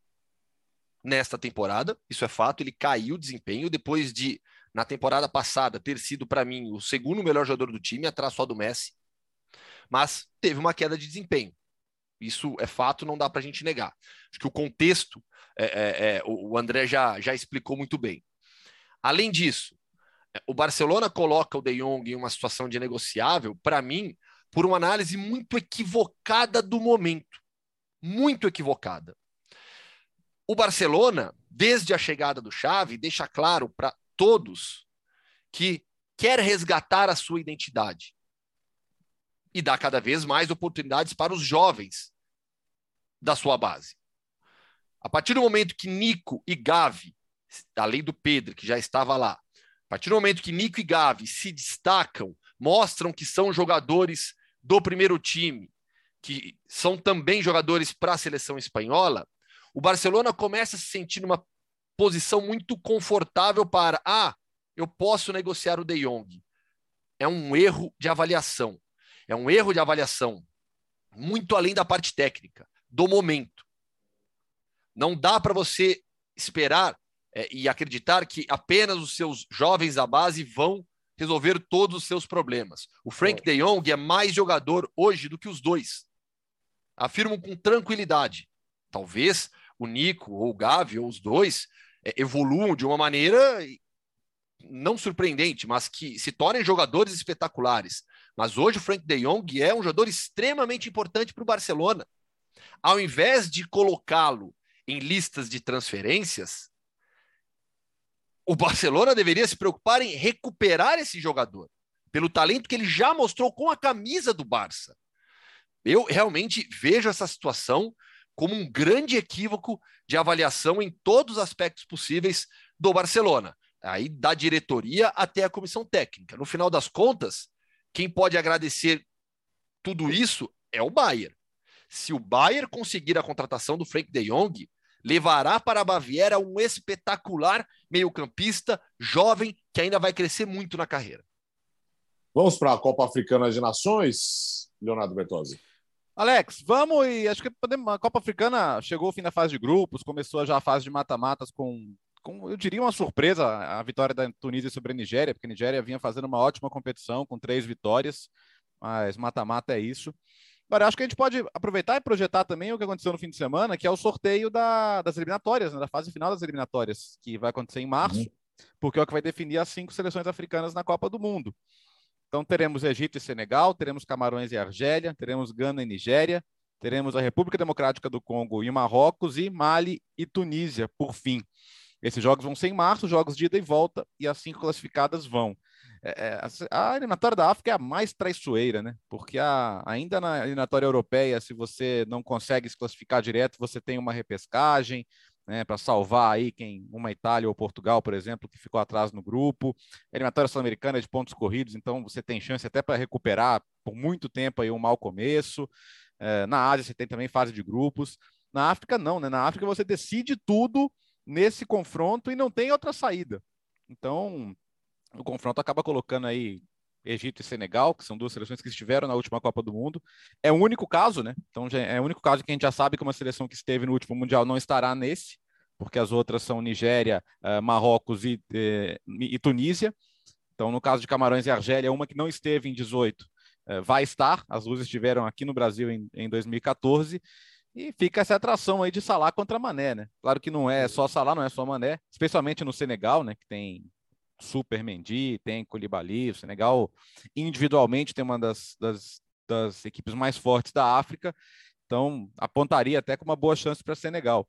nesta temporada, isso é fato, ele caiu o desempenho depois de, na temporada passada, ter sido para mim o segundo melhor jogador do time, atrás só do Messi, mas teve uma queda de desempenho. Isso é fato, não dá para a gente negar. Acho que o contexto, é, é, é, o André já, já explicou muito bem. Além disso, é, o Barcelona coloca o De Jong em uma situação de negociável, para mim, por uma análise muito equivocada do momento. Muito equivocada. O Barcelona, desde a chegada do Xavi, deixa claro para todos que quer resgatar a sua identidade e dá cada vez mais oportunidades para os jovens da sua base. A partir do momento que Nico e Gavi, além do Pedro, que já estava lá, a partir do momento que Nico e Gavi se destacam, mostram que são jogadores do primeiro time, que são também jogadores para a seleção espanhola, o Barcelona começa a se sentir numa posição muito confortável para, ah, eu posso negociar o De Jong. É um erro de avaliação. É um erro de avaliação muito além da parte técnica, do momento. Não dá para você esperar é, e acreditar que apenas os seus jovens da base vão resolver todos os seus problemas. O Frank é. De Jong é mais jogador hoje do que os dois. Afirmo com tranquilidade. Talvez o Nico ou o Gavi ou os dois evoluam de uma maneira não surpreendente, mas que se tornem jogadores espetaculares. Mas hoje o Frank De Jong é um jogador extremamente importante para o Barcelona. Ao invés de colocá-lo em listas de transferências, o Barcelona deveria se preocupar em recuperar esse jogador, pelo talento que ele já mostrou com a camisa do Barça. Eu realmente vejo essa situação como um grande equívoco de avaliação em todos os aspectos possíveis do Barcelona. Aí da diretoria até a comissão técnica. No final das contas, quem pode agradecer tudo isso é o Bayern. Se o Bayern conseguir a contratação do Frank de Jong, levará para a Baviera um espetacular meio-campista jovem que ainda vai crescer muito na carreira. Vamos para a Copa Africana de Nações, Leonardo Bertozzi. Alex, vamos e acho que podemos, a Copa Africana chegou ao fim da fase de grupos, começou já a fase de mata-matas com, com, eu diria, uma surpresa a vitória da Tunísia sobre a Nigéria, porque a Nigéria vinha fazendo uma ótima competição com três vitórias, mas mata-mata é isso. Agora, acho que a gente pode aproveitar e projetar também o que aconteceu no fim de semana, que é o sorteio da, das eliminatórias, né, da fase final das eliminatórias, que vai acontecer em março, uhum. porque é o que vai definir as cinco seleções africanas na Copa do Mundo. Então teremos Egito e Senegal, teremos Camarões e Argélia, teremos Gana e Nigéria, teremos a República Democrática do Congo e Marrocos e Mali e Tunísia, por fim. Esses jogos vão ser em março, jogos de ida e volta, e as cinco classificadas vão. é, é a eliminatória da África é a mais traiçoeira, né? Porque a, ainda na eliminatória europeia, se você não consegue se classificar direto, você tem uma repescagem, né, para salvar aí quem uma Itália ou Portugal, por exemplo, que ficou atrás no grupo. Eliminatória sul-americana é de pontos corridos, então você tem chance até para recuperar por muito tempo aí um mau começo. É, na Ásia você tem também fase de grupos. Na África não, né? Na África você decide tudo nesse confronto e não tem outra saída. Então, o confronto acaba colocando aí Egito e Senegal, que são duas seleções que estiveram na última Copa do Mundo. É o único caso, né? Então é o único caso que a gente já sabe que uma seleção que esteve no último Mundial não estará nesse, porque as outras são Nigéria, uh, Marrocos e, e, e, Tunísia. Então, no caso de Camarões e Argélia, uma que não esteve em 18 uh, eh, vai estar. As duas estiveram aqui no Brasil em, em 2014. E fica essa atração aí de Salah contra Mané, né? Claro que não é só Salah, não é só Mané, especialmente no Senegal, né? Que tem Super Mendy, tem Koulibaly, o Senegal individualmente tem uma das, das, das equipes mais fortes da África, então apontaria até com uma boa chance para Senegal.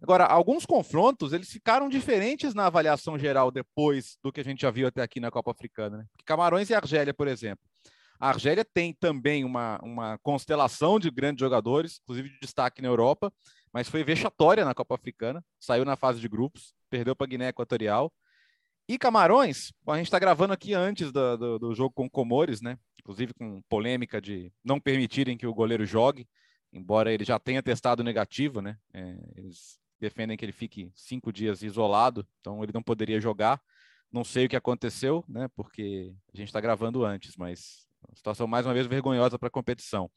Agora, alguns confrontos eles ficaram diferentes na avaliação geral depois do que a gente já viu até aqui na Copa Africana. Né? Camarões e Argélia, por exemplo. A Argélia tem também uma, uma constelação de grandes jogadores, inclusive de destaque na Europa, mas foi vexatória na Copa Africana, saiu na fase de grupos, perdeu para a Guiné Equatorial. E Camarões, a gente está gravando aqui antes do, do, do, jogo com Comores, né? Inclusive com polêmica de não permitirem que o goleiro jogue, embora ele já tenha testado negativo, né? É, eles defendem que ele fique cinco dias isolado, então ele não poderia jogar. Não sei o que aconteceu, né? Porque a gente está gravando antes, mas situação mais uma vez vergonhosa para a competição.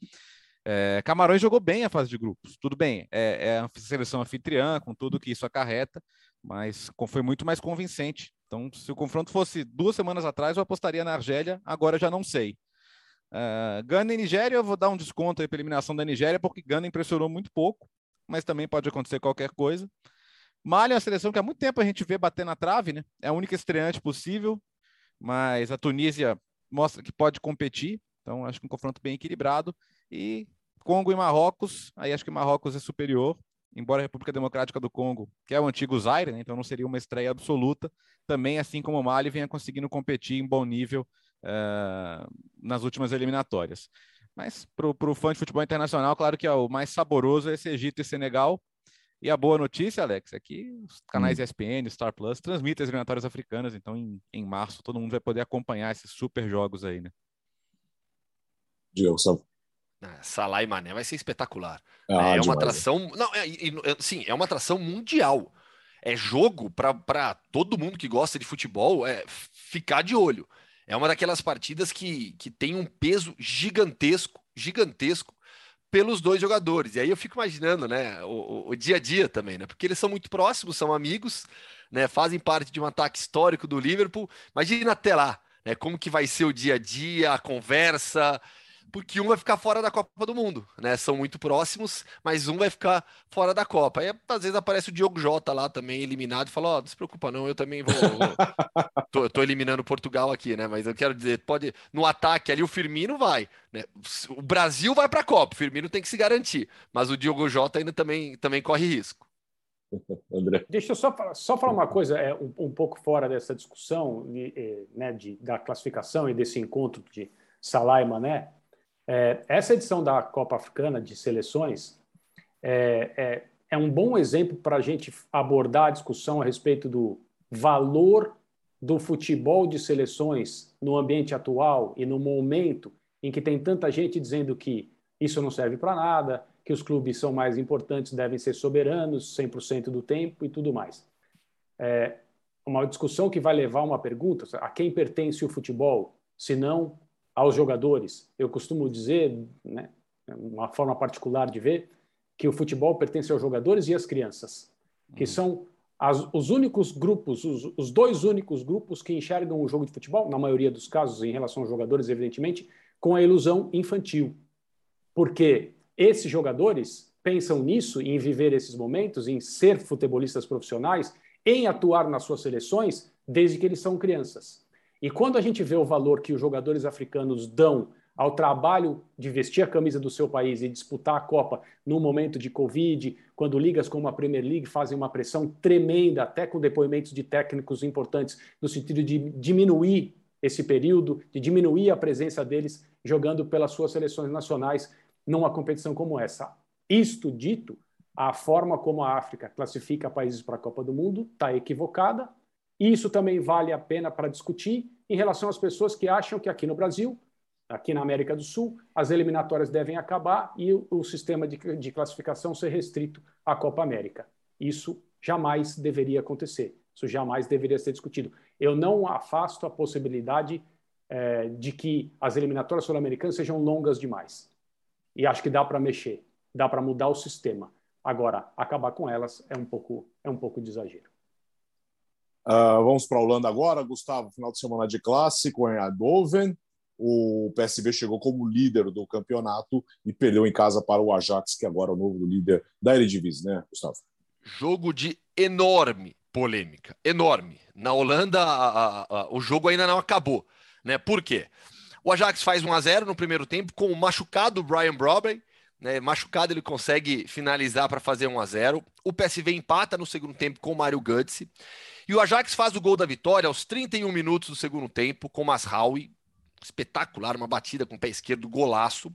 É, Camarões jogou bem a fase de grupos, tudo bem, é, é a seleção anfitriã, com tudo que isso acarreta, mas foi muito mais convincente então, se o confronto fosse duas semanas atrás, eu apostaria na Argélia, agora já não sei. Uh, Gana e Nigéria, eu vou dar um desconto aí para eliminação da Nigéria, porque Gana impressionou muito pouco, mas também pode acontecer qualquer coisa. Mali é uma seleção que há muito tempo a gente vê bater na trave, né? É a única estreante possível, mas a Tunísia mostra que pode competir, então acho que um confronto bem equilibrado. E Congo e Marrocos, aí acho que Marrocos é superior, embora a República Democrática do Congo, que é o antigo Zaire, né, então não seria uma estreia absoluta, também, assim como o Mali, venha conseguindo competir em bom nível uh, nas últimas eliminatórias. Mas para o fã de futebol internacional, claro que é o mais saboroso é esse Egito e Senegal. E a boa notícia, Alex, é que os canais hum. ESPN, Star Plus, transmitem as eliminatórias africanas, então em, em março todo mundo vai poder acompanhar esses super jogos aí, né? Diego, ah, Salah e Mané vai ser espetacular. Ah, é uma atração. Não, é, é, sim, é uma atração mundial. É jogo para todo mundo que gosta de futebol é ficar de olho. É uma daquelas partidas que, que tem um peso gigantesco, gigantesco pelos dois jogadores. E aí eu fico imaginando, né, o, o, dia a dia também, né? Porque eles são muito próximos, são amigos, né? Fazem parte de um ataque histórico do Liverpool. Imagina até lá, né? Como que vai ser o dia a dia, a conversa, porque um vai ficar fora da Copa do Mundo, né? São muito próximos, mas um vai ficar fora da Copa. Aí às vezes aparece o Diogo Jota lá também eliminado e fala: Ó, oh, não se preocupa, não, eu também vou. vou... *laughs* tô, tô, eliminando Portugal aqui, né? Mas eu quero dizer, pode. No ataque ali, o Firmino vai. Né? O Brasil vai para a Copa, o Firmino tem que se garantir, mas o Diogo Jota ainda também, também corre risco. *laughs* André. Deixa eu só, só falar uma coisa, é, um, um pouco fora dessa discussão de, eh, né, de, da classificação e desse encontro de Salah e Mané. É, essa edição da Copa Africana de Seleções é, é, é um bom exemplo para a gente abordar a discussão a respeito do valor do futebol de seleções no ambiente atual e no momento em que tem tanta gente dizendo que isso não serve para nada, que os clubes são mais importantes, devem ser soberanos 100% do tempo e tudo mais. É uma discussão que vai levar uma pergunta: a quem pertence o futebol, se não aos jogadores. Eu costumo dizer, né, uma forma particular de ver, que o futebol pertence aos jogadores e às crianças, que uhum. são as, os únicos grupos, os, os, dois únicos grupos que enxergam o jogo de futebol, na maioria dos casos, em relação aos jogadores, evidentemente, com a ilusão infantil. Porque esses jogadores pensam nisso, em viver esses momentos, em ser futebolistas profissionais, em atuar nas suas seleções, desde que eles são crianças. E quando a gente vê o valor que os jogadores africanos dão ao trabalho de vestir a camisa do seu país e disputar a Copa no momento de Covid, quando ligas como a Premier League fazem uma pressão tremenda, até com depoimentos de técnicos importantes, no sentido de diminuir esse período, de diminuir a presença deles jogando pelas suas seleções nacionais numa competição como essa. Isto dito, a forma como a África classifica países para a Copa do Mundo está equivocada. Isso também vale a pena para discutir em relação às pessoas que acham que aqui no Brasil, aqui na América do Sul, as eliminatórias devem acabar e o, sistema de, de classificação ser restrito à Copa América. Isso jamais deveria acontecer. Isso jamais deveria ser discutido. Eu não afasto a possibilidade é, de que as eliminatórias sul-americanas sejam longas demais. E acho que dá para mexer, dá para mudar o sistema. Agora, acabar com elas é um pouco, é um pouco de exagero. Uh, vamos para a Holanda agora, Gustavo. Final de semana de clássico em Eindhoven. O PSV chegou como líder do campeonato e perdeu em casa para o Ajax, que agora é o novo líder da Eredivisie, né, Gustavo? Jogo de enorme polêmica, enorme. Na Holanda, a, a, a, o jogo ainda não acabou, né? Por quê? O Ajax faz 1 a 0 no primeiro tempo com o machucado Brian Broberg, né? Machucado ele consegue finalizar para fazer 1 a 0. O PSV empata no segundo tempo com o Mário Götze. E o Ajax faz o gol da vitória aos 31 minutos do segundo tempo com o Masraoui. Espetacular, uma batida com o pé esquerdo, golaço.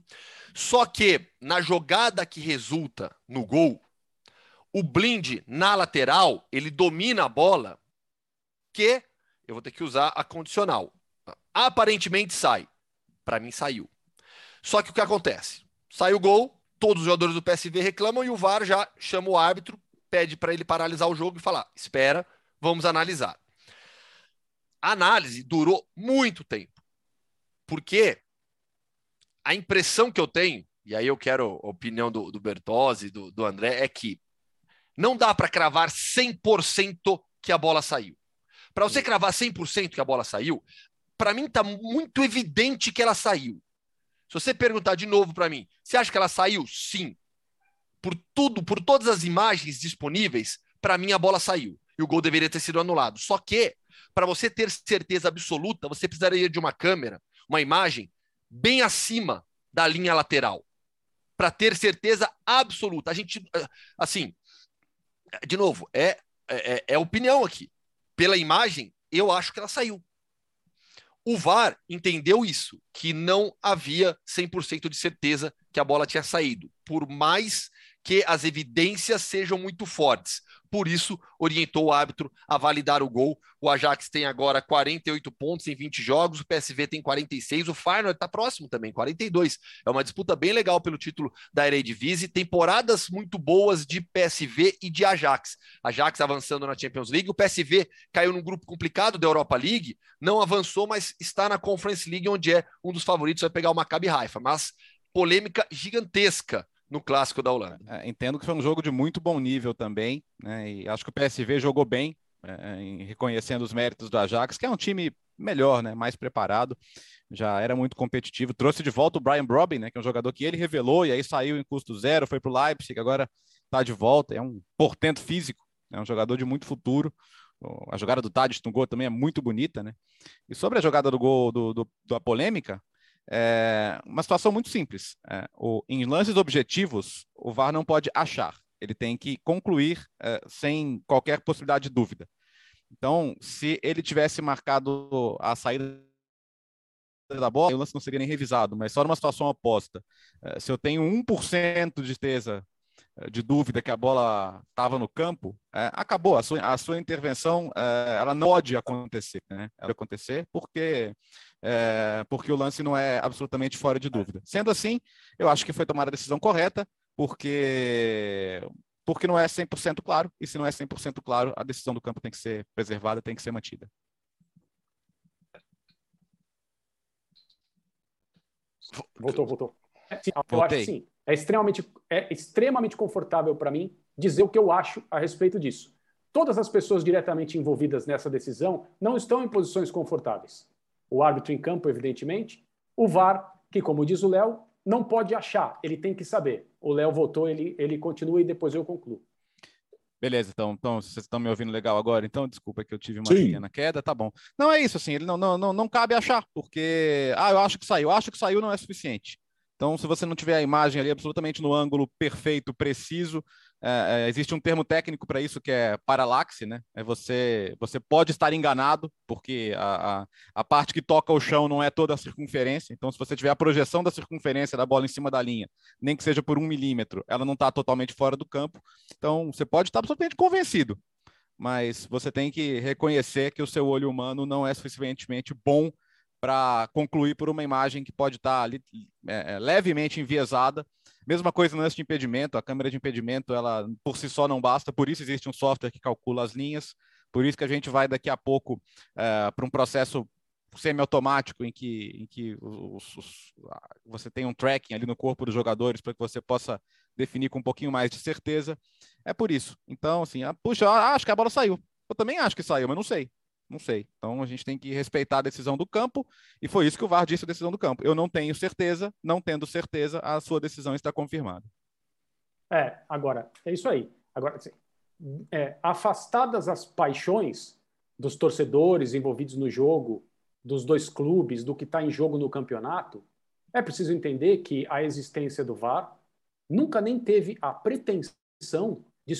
Só que na jogada que resulta no gol, o Blind na lateral, ele domina a bola, que eu vou ter que usar a condicional. Aparentemente sai. Para mim saiu. Só que o que acontece? Sai o gol, todos os jogadores do PSV reclamam e o VAR já chama o árbitro, pede para ele paralisar o jogo e falar: espera, Vamos analisar. A análise durou muito tempo, porque a impressão que eu tenho, e aí eu quero a opinião do, do Bertozzi, do, do André, é que não dá para cravar 100% que a bola saiu. Para você cravar 100% que a bola saiu, para mim está muito evidente que ela saiu. Se você perguntar de novo para mim, você acha que ela saiu? Sim. Por tudo, por todas as imagens disponíveis, para mim a bola saiu e o gol deveria ter sido anulado. Só que, para você ter certeza absoluta, você precisaria de uma câmera, uma imagem bem acima da linha lateral, para ter certeza absoluta. A gente, assim, de novo, é, é, é opinião aqui. Pela imagem, eu acho que ela saiu. O VAR entendeu isso, que não havia 100% de certeza que a bola tinha saído, por mais que as evidências sejam muito fortes por isso orientou o árbitro a validar o gol. O Ajax tem agora 48 pontos em 20 jogos, o PSV tem 46, o Feyenoord está próximo também, 42. É uma disputa bem legal pelo título da Eredivisie, temporadas muito boas de PSV e de Ajax. Ajax avançando na Champions League, o PSV caiu num grupo complicado da Europa League, não avançou, mas está na Conference League, onde é um dos favoritos, vai pegar o Maccabi Haifa, mas polêmica gigantesca no clássico da Holanda. É, entendo que foi um jogo de muito bom nível também, né? E acho que o PSV jogou bem, é, reconhecendo os méritos do Ajax, que é um time melhor, né? Mais preparado, já era muito competitivo. Trouxe de volta o Brian Brobin, né? Que é um jogador que ele revelou e aí saiu em custo zero, foi para o Leipzig, agora está de volta. É um portento físico, é um jogador de muito futuro. A jogada do Tadic no gol também é muito bonita, né? E sobre a jogada do gol do, do da polêmica, é uma situação muito simples. É, o, em lances objetivos, o VAR não pode achar, ele tem que concluir é, sem qualquer possibilidade de dúvida. Então, se ele tivesse marcado a saída da bola, o lance não seria nem revisado, mas só numa situação oposta. É, se eu tenho 1% de certeza de dúvida que a bola estava no campo, é, acabou. A sua, a sua intervenção é, ela não pode acontecer. Né? Pode acontecer porque é, porque o lance não é absolutamente fora de dúvida. Sendo assim, eu acho que foi tomada a decisão correta, porque porque não é 100% claro, e se não é 100% claro, a decisão do campo tem que ser preservada, tem que ser mantida. Voltou, voltou. Sim, eu acho que sim. É extremamente, é extremamente confortável para mim dizer o que eu acho a respeito disso. Todas as pessoas diretamente envolvidas nessa decisão não estão em posições confortáveis o árbitro em campo, evidentemente, o VAR, que, como diz o Léo, não pode achar, ele tem que saber. O Léo votou, ele, ele continua e depois eu concluo. Beleza, então, então vocês estão me ouvindo legal agora, então desculpa que eu tive uma Sim. pequena queda, tá bom. Não é isso, assim, ele não, não, não, não cabe achar, porque, ah, eu acho que saiu, eu acho que saiu não é suficiente. Então, se você não tiver a imagem ali absolutamente no ângulo perfeito, preciso, é, é, existe um termo técnico para isso que é paralaxe, né? É você, você pode estar enganado, porque a, a, a, parte que toca o chão não é toda a circunferência. Então, se você tiver a projeção da circunferência da bola em cima da linha, nem que seja por um milímetro, ela não está totalmente fora do campo. Então, você pode estar absolutamente convencido, mas você tem que reconhecer que o seu olho humano não é suficientemente bom para concluir por uma imagem que pode estar ali, é, é, levemente enviesada Mesma coisa no lance de impedimento, a câmera de impedimento, ela por si só não basta, por isso existe um software que calcula as linhas, por isso que a gente vai daqui a pouco é, para um processo semiautomático em que, em que os, os, você tem um tracking ali no corpo dos jogadores para que você possa definir com um pouquinho mais de certeza. É por isso. Então, assim, ah, puxa, acho que a bola saiu. Eu também acho que saiu, mas não sei. Não sei. Então a gente tem que respeitar a decisão do campo, e foi isso que o VAR disse a decisão do campo. Eu não tenho certeza, não tendo certeza, a sua decisão está confirmada. É, agora, é isso aí. Agora, assim, é, afastadas as paixões dos torcedores envolvidos no jogo, dos dois clubes, do que está em jogo no campeonato, é preciso entender que a existência do VAR nunca nem teve a pretensão de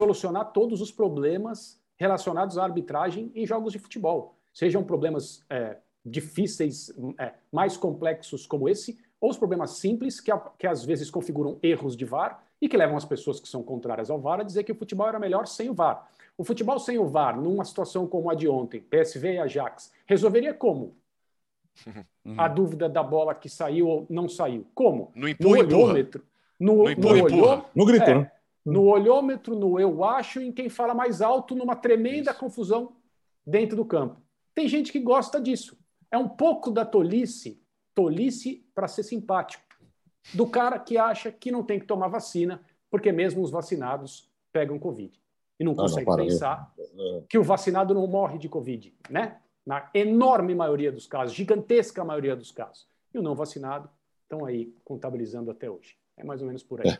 solucionar todos os problemas relacionados à arbitragem em jogos de futebol, sejam problemas é, difíceis, é, mais complexos como esse, ou os problemas simples que, que às vezes configuram erros de VAR e que levam as pessoas que são contrárias ao VAR a dizer que o futebol era melhor sem o VAR. O futebol sem o VAR, numa situação como a de ontem, PSV e Ajax, resolveria como? Uhum. *laughs* A dúvida da bola que saiu ou não saiu. Como? No empurra, no olhômetro. No, no, empurra, no, olhô, no grito, é, né? No olhômetro, no eu acho, em quem fala mais alto, numa tremenda Isso. confusão dentro do campo. Tem gente que gosta disso. É um pouco da tolice, tolice para ser simpático, do cara que acha que não tem que tomar vacina, porque mesmo os vacinados pegam Covid. E não consegue ah, não, pensar é. que o vacinado não morre de Covid, né? Na enorme maioria dos casos, gigantesca maioria dos casos. E o não vacinado estão aí contabilizando até hoje. É mais ou menos por aí. É.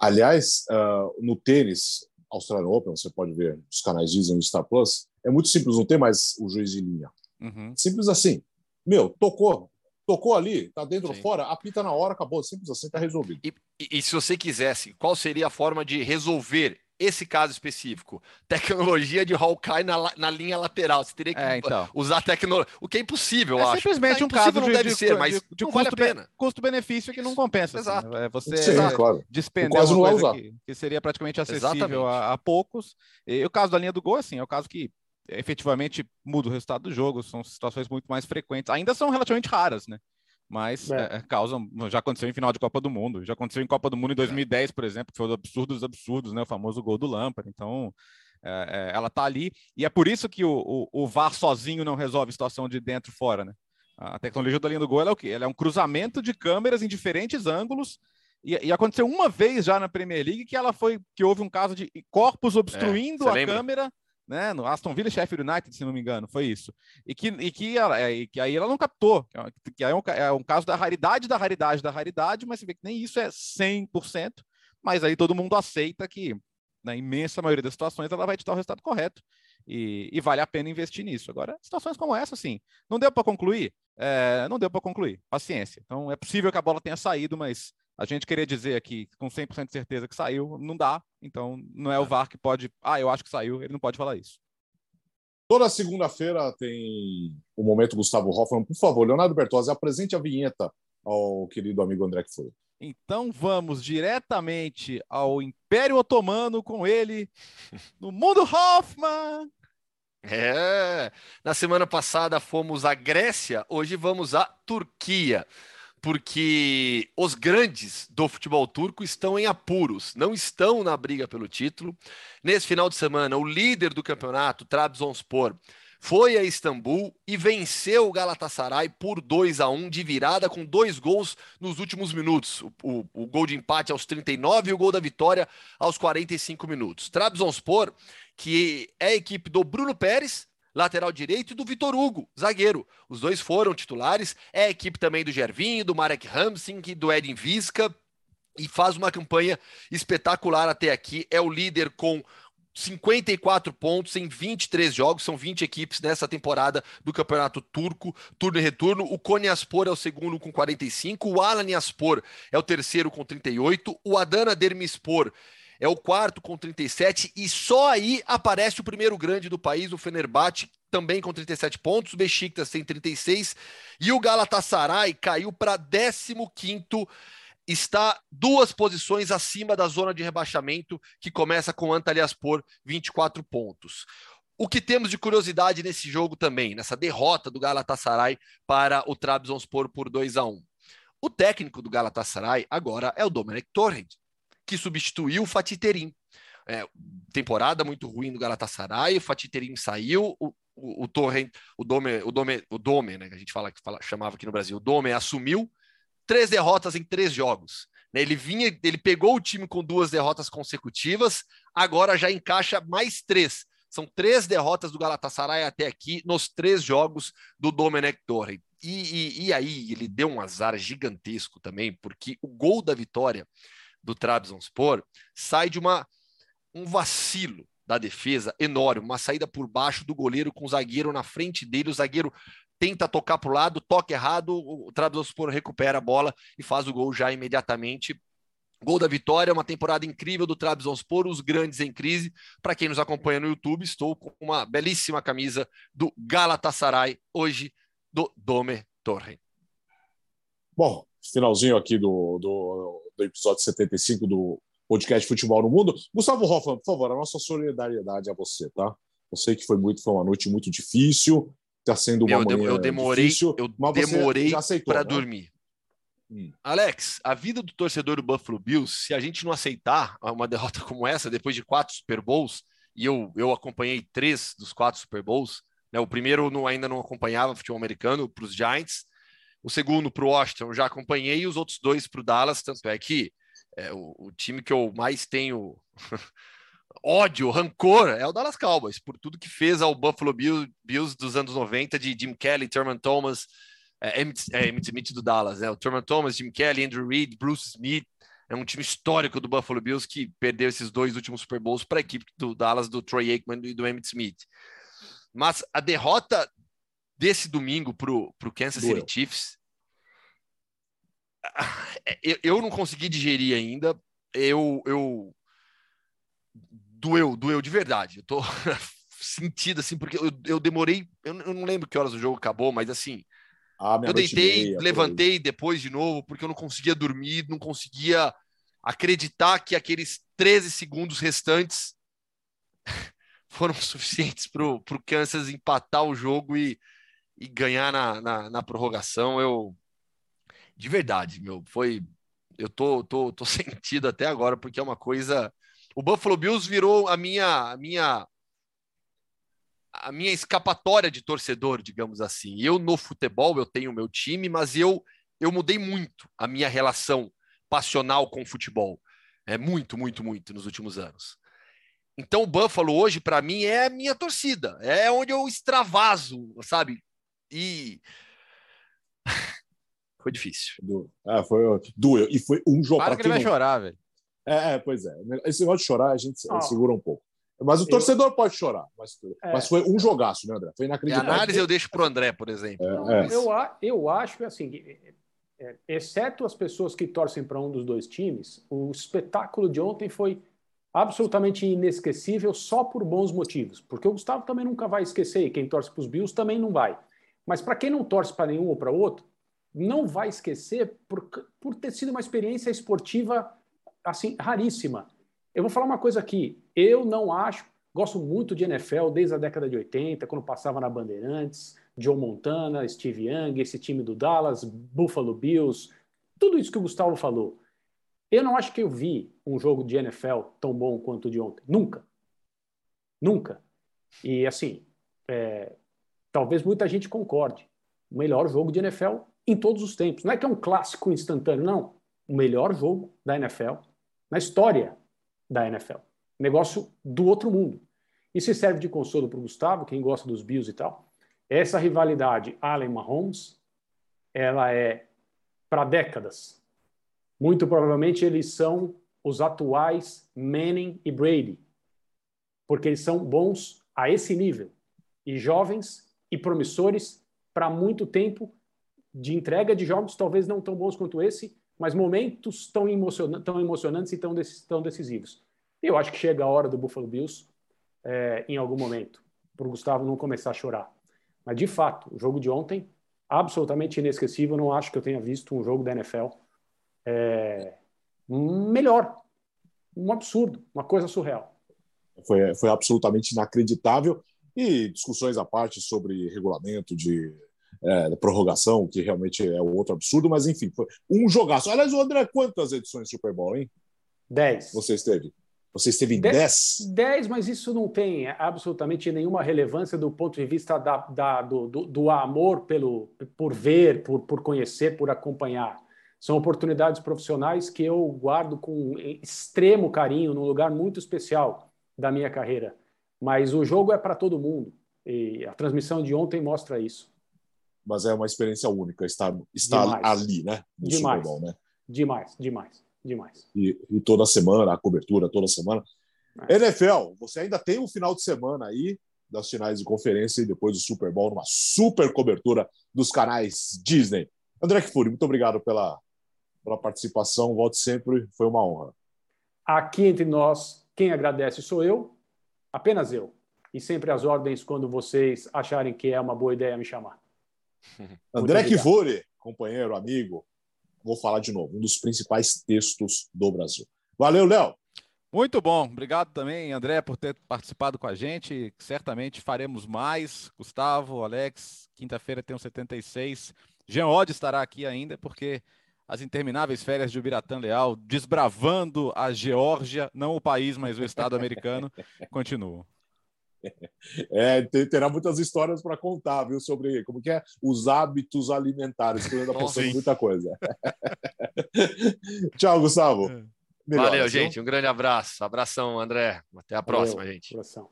Aliás, uh, no tênis, Australian Open, você pode ver os canais Disney e Star Plus, é muito simples, não tem mais o juiz de linha. Uhum. Simples assim. Meu, tocou, tocou ali, tá dentro ou fora, apita na hora, acabou. Simples assim, tá resolvido. E, e, e, se você quisesse, qual seria a forma de resolver esse caso específico, tecnologia de Hawkeye na, na linha lateral. Você teria que é, então. usar tecnologia. O que é impossível, é acho. simplesmente é um caso de, deve de, ser, mas de, de custo, vale pena. custo-benefício que não compensa. Exato. Assim, você Sim, claro. despender uma coisa que, que, seria praticamente acessível a, a, poucos. E o caso da linha do gol, assim, é o caso que efetivamente muda o resultado do jogo. São situações muito mais frequentes. Ainda são relativamente raras, né? Mas é. É, causam. Já aconteceu em final de Copa do Mundo, já aconteceu em Copa do Mundo em 2010, por exemplo, que foi o absurdo dos absurdos, né? O famoso gol do Lampard. Então, é, é ela está ali, e é por isso que o, o, o, VAR sozinho não resolve a situação de dentro e fora, né? A tecnologia da linha do gol é o quê? Ela é um cruzamento de câmeras em diferentes ângulos. E, e, aconteceu uma vez já na Premier League que ela foi que houve um caso de corpos obstruindo é, a lembra? câmera né, no Aston Villa e Sheffield United, se não me engano, foi isso. E que, e que, ela, é, e que aí ela não captou, que é um, é um caso da raridade da raridade da raridade, mas você vê que nem isso é 100%, mas aí todo mundo aceita que, na imensa maioria das situações, ela vai te dar o resultado correto. E, e vale a pena investir nisso. Agora, situações como essa, sim, não deu para concluir? É, não deu para concluir, paciência. Então, é possível que a bola tenha saído, mas a gente queria dizer aqui com 100% de certeza que saiu, não dá. Então, não é o é. VAR que pode. Ah, eu acho que saiu, ele não pode falar isso. Toda segunda-feira tem o momento Gustavo Hoffman. Por favor, Leonardo Bertozzi, apresente a vinheta ao querido amigo André que foi. Então vamos diretamente ao Império Otomano com ele, no Mundo Hoffman. É, na semana passada fomos à Grécia, hoje vamos à Turquia porque os grandes do futebol turco estão em apuros, não estão na briga pelo título. Nesse final de semana, o líder do campeonato, Trabzonspor, foi a Istambul e venceu o Galatasaray por 2 a 1 de virada com dois gols nos últimos minutos. O, o, o, gol de empate aos 39 e o gol da vitória aos 45 minutos. Trabzonspor, que é a equipe do Bruno Pérez, lateral direito, e do Vitor Hugo, zagueiro. Os dois foram titulares. É a equipe também do Gervinho, do Marek Hamsing, do Edin Visca. E faz uma campanha espetacular até aqui. É o líder com 54 pontos em 23 jogos, são 20 equipes nessa temporada do Campeonato Turco, turno e retorno. O Konyaspor é o segundo com 45, o Alanyaspor é o terceiro com 38, o Adana Dermispor é o quarto com 37 e só aí aparece o primeiro grande do país, o Fenerbahçe, também com 37 pontos, o Besiktas tem 36 e o Galatasaray caiu para 15º está duas posições acima da zona de rebaixamento, que começa com Antalyaspor 24 pontos. O que temos de curiosidade nesse jogo também, nessa derrota do Galatasaray para o Trabzonspor por 2 a 1. O técnico do Galatasaray agora é o Domenech Torrent, que substituiu o Fatih Terim. É, temporada muito ruim do Galatasaray, o Fatih Terim saiu, o, o, o Torrent, o Dome, o Dome, o Dome, né, que a gente fala fala, chamava aqui no Brasil, o Dome assumiu três derrotas em três jogos. Né? Ele vinha, ele pegou o time com duas derrotas consecutivas, agora já encaixa mais três. São três derrotas do Galatasaray até aqui nos três jogos do Domenech. E, e, e, aí ele deu um azar gigantesco também, porque o gol da vitória do Trabzonspor sai de uma um vacilo da defesa enorme, uma saída por baixo do goleiro com o zagueiro na frente dele, o zagueiro tenta tocar para o lado, toca errado, o Trabzonspor recupera a bola e faz o gol já imediatamente. Gol da vitória, uma temporada incrível do Trabzonspor, os grandes em crise. Para quem nos acompanha no YouTube, estou com uma belíssima camisa do Galatasaray, hoje do Dome Torre. Bom, finalzinho aqui do, do, do episódio 75 do podcast Futebol no Mundo. Gustavo Hoffman, por favor, a nossa solidariedade a você, tá? Eu sei que foi muito, foi uma noite muito difícil, está sendo uma eu, eu demorei, difícil, eu demorei para né? dormir. Hum. Alex, a vida do torcedor do Buffalo Bills, se a gente não aceitar uma derrota como essa, depois de quatro Super Bowls, e eu, eu acompanhei três dos quatro Super Bowls, né? o primeiro não, ainda não acompanhava futebol americano para os Giants, o segundo para o Washington eu já acompanhei, e os outros dois para o Dallas, tanto é que é, o, o time que eu mais tenho *laughs* ódio, rancor é o Dallas Cowboys, por tudo que fez ao Buffalo Bills dos anos 90, de Jim Kelly, Thurman Thomas, é, é, Smith do Dallas, né? O Thurman Thomas, Jim Kelly, Andrew Reid, Bruce Smith, é um time histórico do Buffalo Bills que perdeu esses dois últimos Super Bowls para a equipe do Dallas, do Troy Aikman e do Emmett Smith. Mas a derrota desse domingo para o Kansas City Chiefs, *laughs* eu, eu não consegui digerir ainda. Eu, eu doeu, doeu de verdade. Eu tô *laughs* sentido assim, porque eu, eu demorei, eu, eu, não lembro que horas o jogo acabou, mas assim, ah, eu deitei, meia, levantei depois de novo, porque eu não conseguia dormir, não conseguia acreditar que aqueles 13 segundos restantes *laughs* foram suficientes para o Kansas empatar o jogo e, e ganhar na, na, na, prorrogação. Eu, de verdade, meu, foi. Eu tô, tô, tô *laughs* sentido até agora, porque é uma coisa o Buffalo Bills virou a minha, a minha, a minha escapatória de torcedor, digamos assim. Eu no futebol eu tenho o meu time, mas eu eu mudei muito a minha relação passional com o futebol. É muito, muito, muito nos últimos anos. Então o Buffalo hoje para mim é a minha torcida, é onde eu extravaso, sabe? E foi difícil. Ah, foi doeu e foi um jogo para que ele vai não... chorar, velho. É, é, pois é. Esse negócio de chorar, a gente oh. segura um pouco. Mas o torcedor eu... pode chorar. Mas, é, mas, foi um jogaço, né, André? Foi inacreditável. A análise eu deixo para o André, por exemplo. É, é. eu, eu acho que, assim, é, exceto as pessoas que torcem para um dos dois times, o espetáculo de ontem foi absolutamente inesquecível só por bons motivos. Porque o Gustavo também nunca vai esquecer, e quem torce para os Bills também não vai. Mas para quem não torce para nenhum ou para outro, não vai esquecer por, por ter sido uma experiência esportiva assim, raríssima. Eu vou falar uma coisa aqui. Eu não acho, gosto muito de NFL desde a década de 80, quando passava na Bandeirantes, Joe Montana, Steve Young, esse time do Dallas, Buffalo Bills, tudo isso que o Gustavo falou. Eu não acho que eu vi um jogo de NFL tão bom quanto o de ontem. Nunca. Nunca. E assim, é, talvez muita gente concorde. O melhor jogo de NFL em todos os tempos. Não é que é um clássico instantâneo, não. O melhor jogo da NFL na história da NFL. Negócio do outro mundo. E se serve de consolo para o Gustavo, quem gosta dos Bills e tal, essa rivalidade Allen-Mahomes, ela é para décadas. Muito provavelmente eles são os atuais Manning e Brady. porque eles são bons a esse nível e jovens e promissores para muito tempo de entrega de jogos talvez não tão bons quanto esse, mas momentos tão, emociona tão emocionantes e tão, tão decisivos. E eu acho que chega a hora do Buffalo Bills é, em algum momento, para o Gustavo não começar a chorar. Mas, de fato, o jogo de ontem, absolutamente inesquecível. Não acho que eu tenha visto um jogo da NFL é, melhor. Um absurdo, uma coisa surreal. Foi, foi absolutamente inacreditável. E discussões à parte sobre regulamento de é, prorrogação, que realmente é outro absurdo, mas enfim, foi um jogaço. Aliás, o André, quantas edições de Super Bowl, hein? Dez. Você esteve? Você esteve em 10? 10, mas isso não tem absolutamente nenhuma relevância do ponto de vista da, da, do, do, do, amor pelo, por ver, por, por conhecer, por acompanhar. São oportunidades profissionais que eu guardo com extremo carinho, num lugar muito especial da minha carreira. Mas o jogo é para todo mundo. E a transmissão de ontem mostra isso. Mas é uma experiência única estar, estar ali, né? No demais. Bowl, né? Demais, demais, demais. E, e, toda semana, a cobertura toda semana. É. NFL, você ainda tem um final de semana aí das finais de conferência e depois do Super Bowl, uma super cobertura dos canais Disney. André Kfouri, muito obrigado pela, pela participação. Volte sempre, foi uma honra. Aqui entre nós, quem agradece sou eu, apenas eu. E sempre as ordens quando vocês acharem que é uma boa ideia me chamar. *laughs* André Kivore, companheiro, amigo, vou falar de novo, um dos principais textos do Brasil. Valeu, Léo. Muito bom, obrigado também, André, por ter participado com a gente. Certamente faremos mais. Gustavo, Alex, quinta-feira tem um 76. Jean Odd estará aqui ainda, porque as intermináveis férias de Ubiratã Leal, desbravando a Geórgia, não o país, mas o Estado americano, *laughs* continuam. É, terá muitas histórias para contar, viu, sobre como que é os hábitos alimentares, que eu ainda passando muita coisa. *laughs* Tchau, Gustavo. É. Valeu, gente. Um grande abraço. Abração, André. Até a Valeu. próxima, gente. Abração.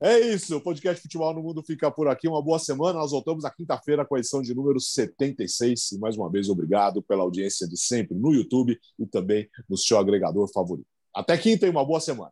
É isso, o podcast Futebol no Mundo fica por aqui. Uma boa semana. Nós voltamos na quinta-feira com a edição de número 76. E mais uma vez, obrigado pela audiência de sempre no YouTube e também no seu agregador favorito. Até quinta e uma boa semana.